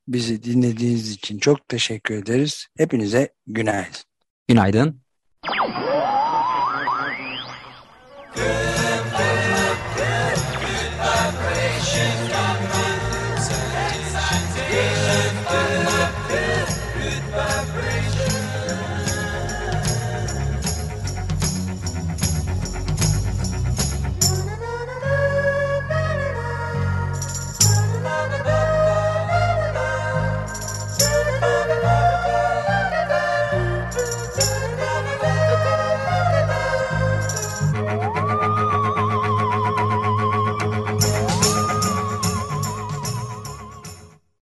Bizi dinlediğiniz için çok teşekkür ederiz. Hepinize günaydın. Günaydın. Oh!